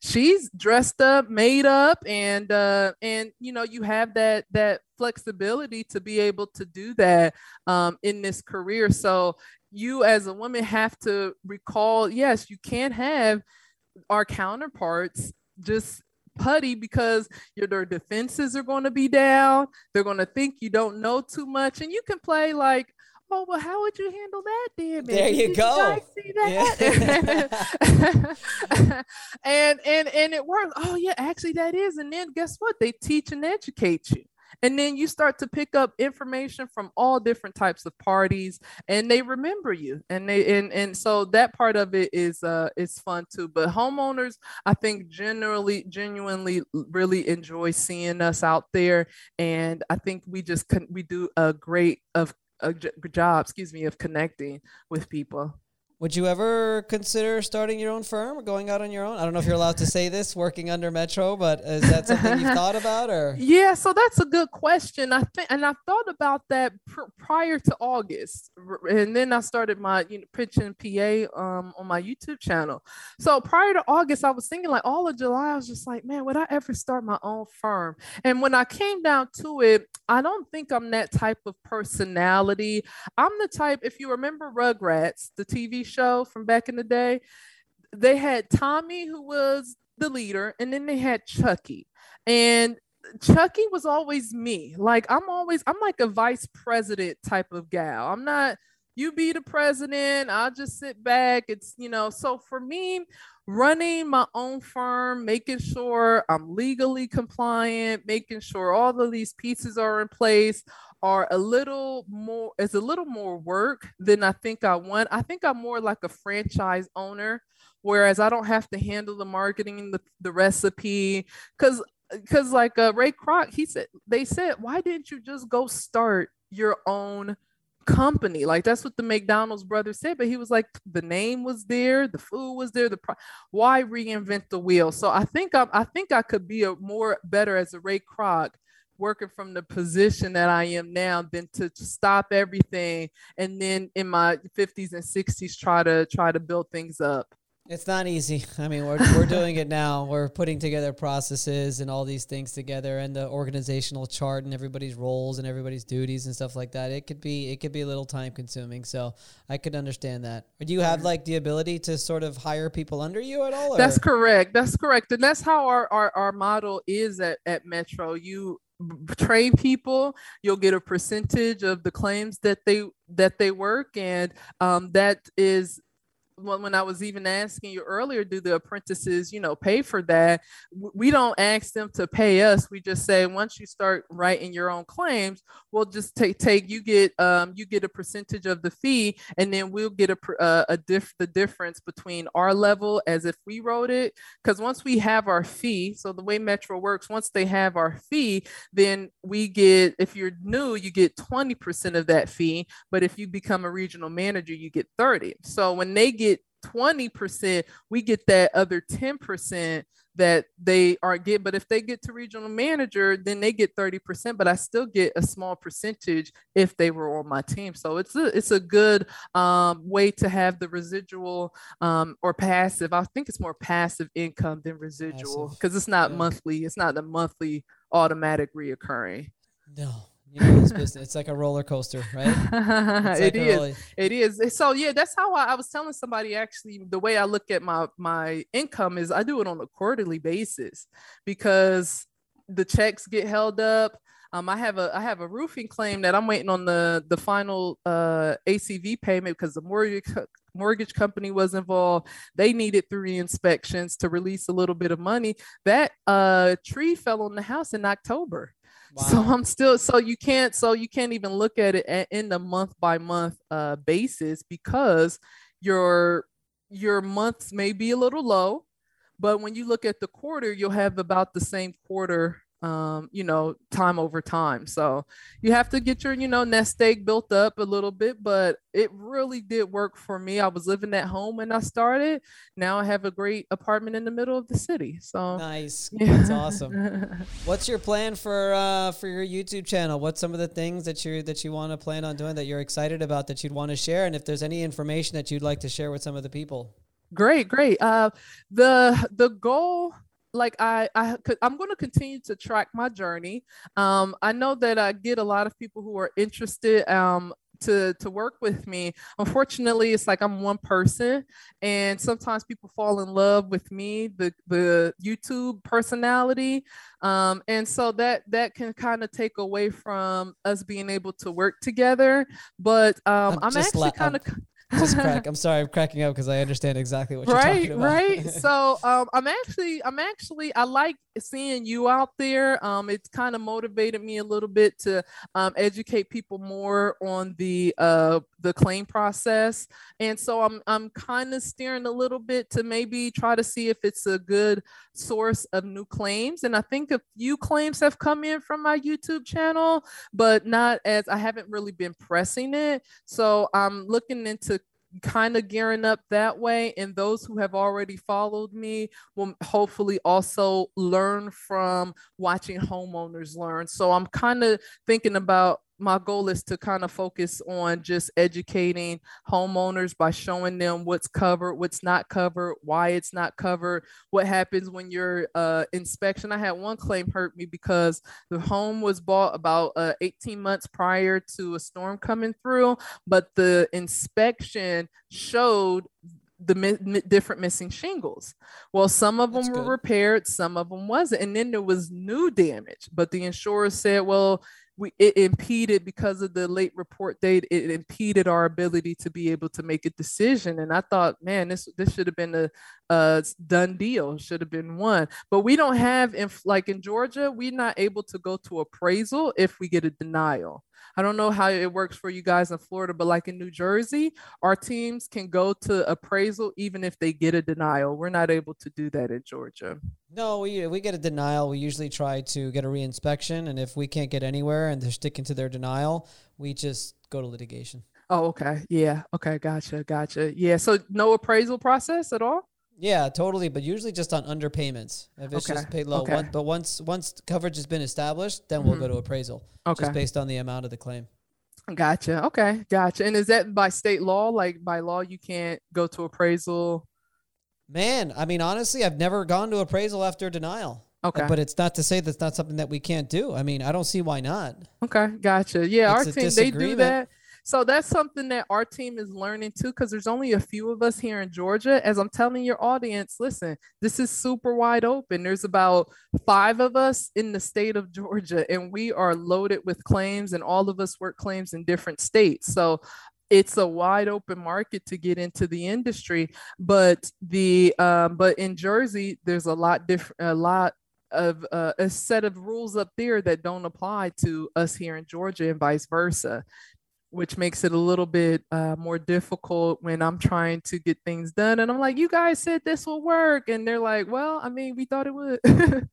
she's dressed up, made up, and uh, and you know, you have that that flexibility to be able to do that um, in this career. So you as a woman have to recall yes you can't have our counterparts just putty because your their defenses are going to be down they're going to think you don't know too much and you can play like oh well how would you handle that then there you Did go. you yeah. and and and it works. Oh yeah actually that is. And then guess what? They teach and educate you and then you start to pick up information from all different types of parties and they remember you. And they and and so that part of it is uh is fun too. But homeowners i think generally genuinely really enjoy seeing us out there. And i think we just can we do a great of a job excuse me of connecting with people would you ever consider starting your own firm or going out on your own? I don't know if you're allowed to say this working under Metro, but is that something you've thought about or? Yeah, so that's a good question. I think, and I thought about that pr- prior to August, and then I started my you know pitching PA um, on my YouTube channel. So prior to August, I was thinking like all of July, I was just like, man, would I ever start my own firm? And when I came down to it, I don't think I'm that type of personality. I'm the type, if you remember Rugrats, the TV show show from back in the day, they had Tommy, who was the leader, and then they had Chucky. And Chucky was always me. Like I'm always, I'm like a vice president type of gal. I'm not, you be the president, I'll just sit back. It's, you know, so for me, running my own firm, making sure I'm legally compliant, making sure all of these pieces are in place, are a little more it's a little more work than I think I want. I think I'm more like a franchise owner, whereas I don't have to handle the marketing, the, the recipe, because because like uh, Ray Kroc, he said they said, why didn't you just go start your own company? Like that's what the McDonald's brothers said, but he was like, the name was there, the food was there, the pro- why reinvent the wheel? So I think I'm I think I could be a more better as a Ray Kroc working from the position that I am now than to stop everything and then in my 50s and 60s try to try to build things up. It's not easy. I mean, we're, we're doing it now. We're putting together processes and all these things together and the organizational chart and everybody's roles and everybody's duties and stuff like that. It could be it could be a little time consuming. So I could understand that. Do you have like the ability to sort of hire people under you at all? Or? That's correct. That's correct. And that's how our, our, our model is at, at Metro. You train people you'll get a percentage of the claims that they that they work and um, that is when I was even asking you earlier, do the apprentices, you know, pay for that? We don't ask them to pay us. We just say once you start writing your own claims, we'll just take take you get um you get a percentage of the fee, and then we'll get a a, a diff the difference between our level as if we wrote it. Because once we have our fee, so the way Metro works, once they have our fee, then we get if you're new, you get twenty percent of that fee, but if you become a regional manager, you get thirty. So when they get 20%, we get that other 10% that they are get. But if they get to regional manager, then they get 30%, but I still get a small percentage if they were on my team. So it's a it's a good um, way to have the residual um, or passive. I think it's more passive income than residual because it's not yeah. monthly, it's not the monthly automatic reoccurring. No, You know this business. It's like a roller coaster, right? It's it like a is. roller- It is. So yeah, that's how I, I was telling somebody actually the way I look at my my income is I do it on a quarterly basis because the checks get held up. Um, I have a I have a roofing claim that I'm waiting on the the final uh ACV payment because the mortgage mortgage company was involved. They needed three inspections to release a little bit of money. That uh tree fell on the house in October. So I'm still so you can't so you can't even look at it in the month by month uh basis because your your months may be a little low, but when you look at the quarter, you'll have about the same quarter um you know time over time so you have to get your you know nest egg built up a little bit but it really did work for me i was living at home when i started now i have a great apartment in the middle of the city so Nice. yeah. That's awesome. What's your plan for uh, for your YouTube channel? What's some of the things that you that you want to plan on doing that you're excited about that you'd want to share? And if there's any information that you'd like to share with some of the people. Great, great. Uh, the the goal, like I, I, could- I'm going to continue to track my journey. Um, I know that I get a lot of people who are interested. Um, to to work with me. Unfortunately, it's like I'm one person, and sometimes people fall in love with me, the the YouTube personality, um, and so that that can kind of take away from us being able to work together. But um, I'm I'm, actually kind of Just crack. I'm sorry, I'm cracking up because I understand exactly what you're talking about. right right so um i'm actually i'm actually i like seeing you out there um it's kind of motivated me a little bit to um, educate people more on the uh the claim process and so i'm i'm kind of steering a little bit to maybe try to see if it's a good source of new claims and i think a few claims have come in from my youtube channel but not as i haven't really been pressing it so i'm looking into kind of gearing up that way and those who have already followed me will hopefully also learn from watching homeowners learn. So i'm kind of thinking about my goal is to kind of focus on just educating homeowners by showing them what's covered what's not covered why it's not covered what happens when your uh, inspection i had one claim hurt me because the home was bought about uh, 18 months prior to a storm coming through but the inspection showed the mi- different missing shingles. Well, some of That's them were good. repaired, some of them wasn't, and then there was new damage. But the insurer said, "Well, we it impeded because of the late report date. It impeded our ability to be able to make a decision." And I thought, man, this this should have been a done deal. Should have been one. But we don't have, in, like in Georgia, we're not able to go to appraisal if we get a denial. I don't know how it works for you guys in Florida, but like in New Jersey, our teams can go to appraisal even if they get a denial. We're not able to do that in Georgia. No, we we get a denial. We usually try to get a reinspection, and if we can't get anywhere and they're sticking to their denial, we just go to litigation. Oh, okay. Yeah. Okay. Gotcha. Gotcha. Yeah. So no appraisal process at all? Yeah, totally. But usually just on underpayments. If it's just paid low. okay. One, but once once coverage has been established, then we'll go mm-hmm. to appraisal. Okay. Just based on the amount of the claim. Gotcha. Okay. Gotcha. And is that by state law? Like by law, you can't go to appraisal? Man, I mean, honestly, I've never gone to appraisal after denial. Okay. But it's not to say that's not something that we can't do. I mean, I don't see why not. Okay, gotcha. Yeah, It's our team they do that. So that's something that our team is learning too, because there's only a few of us here in Georgia. As I'm telling your audience, listen, this is super wide open. There's about five of us in the state of Georgia, and we are loaded with claims, and all of us work claims in different states. So it's a wide open market to get into the industry. But the um, but in Jersey, there's a lot different, a lot of uh, a set of rules up there that don't apply to us here in Georgia and vice versa, which makes it a little bit uh, more difficult when I'm trying to get things done. And I'm like, you guys said this will work. And they're like, well, I mean, we thought it would.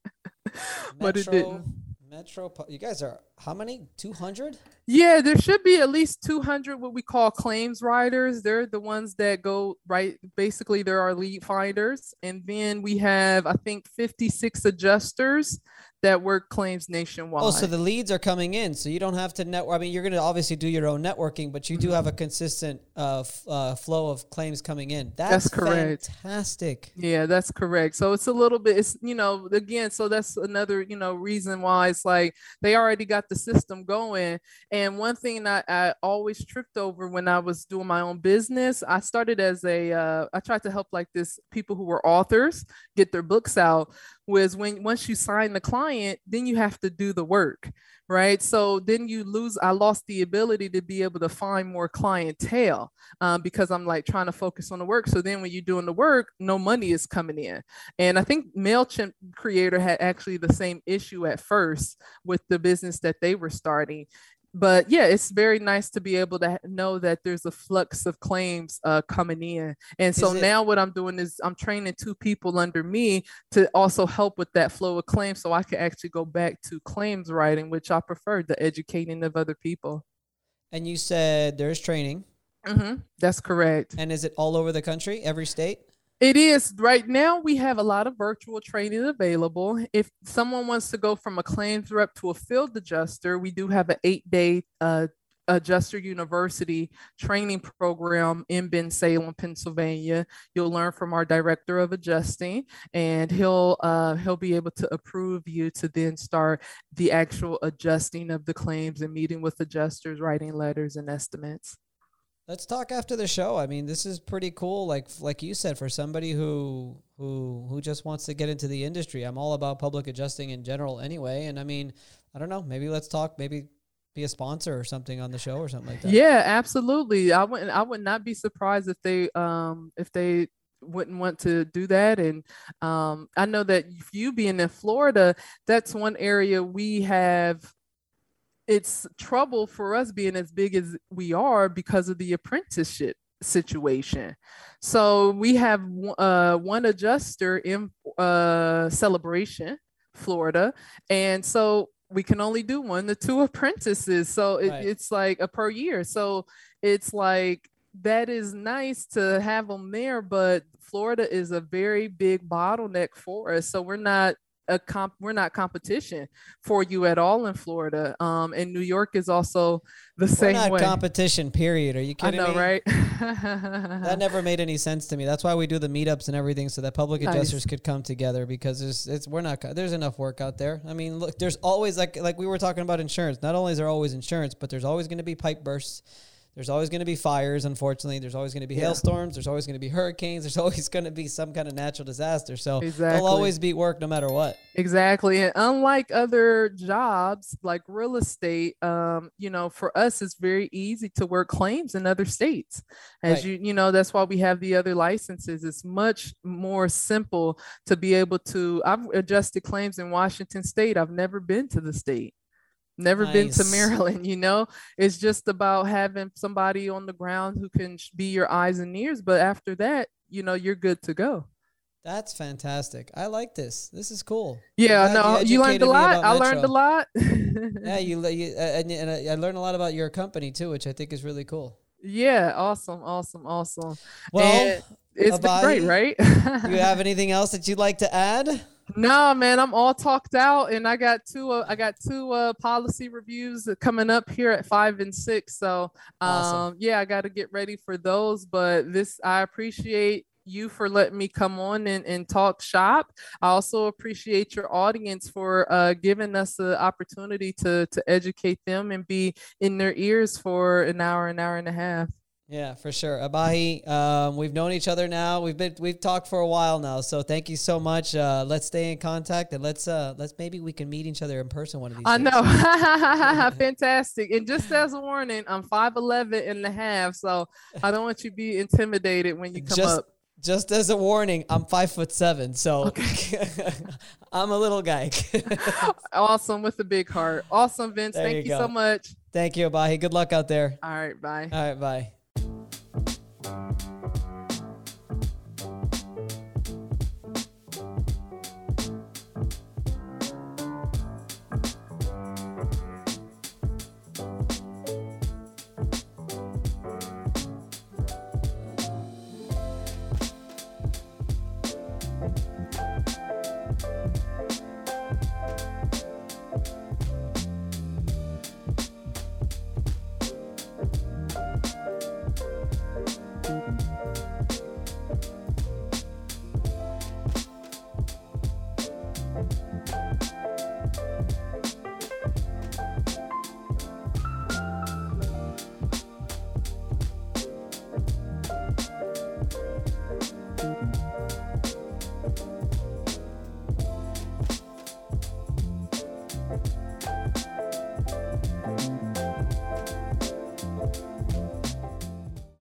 but it didn't. Metro, you guys are how many? Two hundred? Yeah, there should be at least 200 what we call claims writers. They're the ones that go right. Basically, they're our lead finders. And then we have, I think, 56 adjusters that work claims nationwide. Oh, so the leads are coming in, so you don't have to network. I mean, you're going to obviously do your own networking, but you do have a consistent uh, f- uh, flow of claims coming in. That's, That's correct. Fantastic. Yeah, that's correct. So it's a little bit, it's, you know, again, so that's another, you know, reason why it's like they already got the system going. And one thing that I always tripped over when I was doing my own business, I started as a, uh, I tried to help like this people who were authors get their books out. Was when once you sign the client, then you have to do the work right? So then you lose, I lost the ability to be able to find more clientele um, because I'm like trying to focus on the work. So then when you're doing the work, no money is coming in. And I think MailChimp creator had actually the same issue at first with the business that they were starting but yeah, it's very nice to be able to know that there's a flux of claims uh, coming in. And so it- now what I'm doing is I'm training two people under me to also help with that flow of claims so I can actually go back to claims writing, which I prefer, the educating of other people. And you said there's training. Mm-hmm. That's correct. And is it all over the country, every state? It is right now. We have a lot of virtual training available. If someone wants to go from a claims rep to a field adjuster, we do have an eight day uh, Adjuster University training program in Bensalem, Pennsylvania. You'll learn from our director of adjusting, and he'll uh, he'll be able to approve you to then start the actual adjusting of the claims and meeting with adjusters, writing letters and estimates. Let's talk after the show. I mean, this is pretty cool. Like like you said, for somebody who who who just wants to get into the industry, I'm all about public adjusting in general anyway. And I mean, I don't know. Maybe let's talk. Maybe be a sponsor or something on the show or something like that. Yeah, absolutely. I wouldn't. I would not be surprised if they um if they wouldn't want to do that and um I know that if you being in Florida, that's one area we have it's trouble for us being as big as we are because of the apprenticeship situation. So we have uh, one adjuster in uh, Celebration, Florida, and so we can only do one to two apprentices. So it, right. it's like a per year. So it's like that is nice to have them there, but Florida is a very big bottleneck for us. So we're not a comp we're not competition for you at all in Florida. Um, and New York is also the same. we're same not way. competition. Period. Are you kidding me? I know, me? right? that never made any sense to me. That's why we do the meetups and everything, so that public nice. adjusters could come together because there's it's we're not there's enough work out there. I mean, look, there's always like like we were talking about insurance. Not only is there always insurance, but there's always going to be pipe bursts there's always going to be fires, unfortunately. There's always going to be yeah. hailstorms. There's always going to be hurricanes. There's always going to be some kind of natural disaster. So exactly. there'll always be work no matter what. Exactly. And unlike other jobs like real estate, um, you know, for us, it's very easy to work claims in other states. As right. you, you know, that's why we have the other licenses. It's much more simple to be able to. I've adjusted claims in Washington state. I've never been to the state. Never nice. been to Maryland, you know? It's just about having somebody on the ground who can be your eyes and ears. But after that, you know, you're good to go. That's fantastic. I like this. This is cool. Yeah, no, you, you, learned a lot. I learned a lot. yeah, you, you uh, and, and I learned a lot about your company too, which I think is really cool. Yeah, awesome, awesome, awesome. Well, and it's Abahi, been great, right? you have anything else that you'd like to add? No, man, I'm all talked out, and I got two. Uh, I got two uh, policy reviews coming up here at five and six. So, um, awesome. yeah, I got to get ready for those. But this, I appreciate you for letting me come on and, and talk shop. I also appreciate your audience for uh, giving us the opportunity to to educate them and be in their ears for an hour, an hour and a half. Yeah, for sure. Abahi, um, we've known each other now. We've been we've talked for a while now. So thank you so much. Uh, let's stay in contact and let's uh, let's maybe we can meet each other in person one of these I days. know. Fantastic. And just as a warning, I'm 5'11 and a half, so I don't want you to be intimidated when you come just, up. Just as a warning, I'm five foot seven, so okay. I'm a little guy. awesome with a big heart. Awesome, Vince. There Thank you, you so much. Thank you, Abahi. Good luck out there. All right, bye. All right, bye.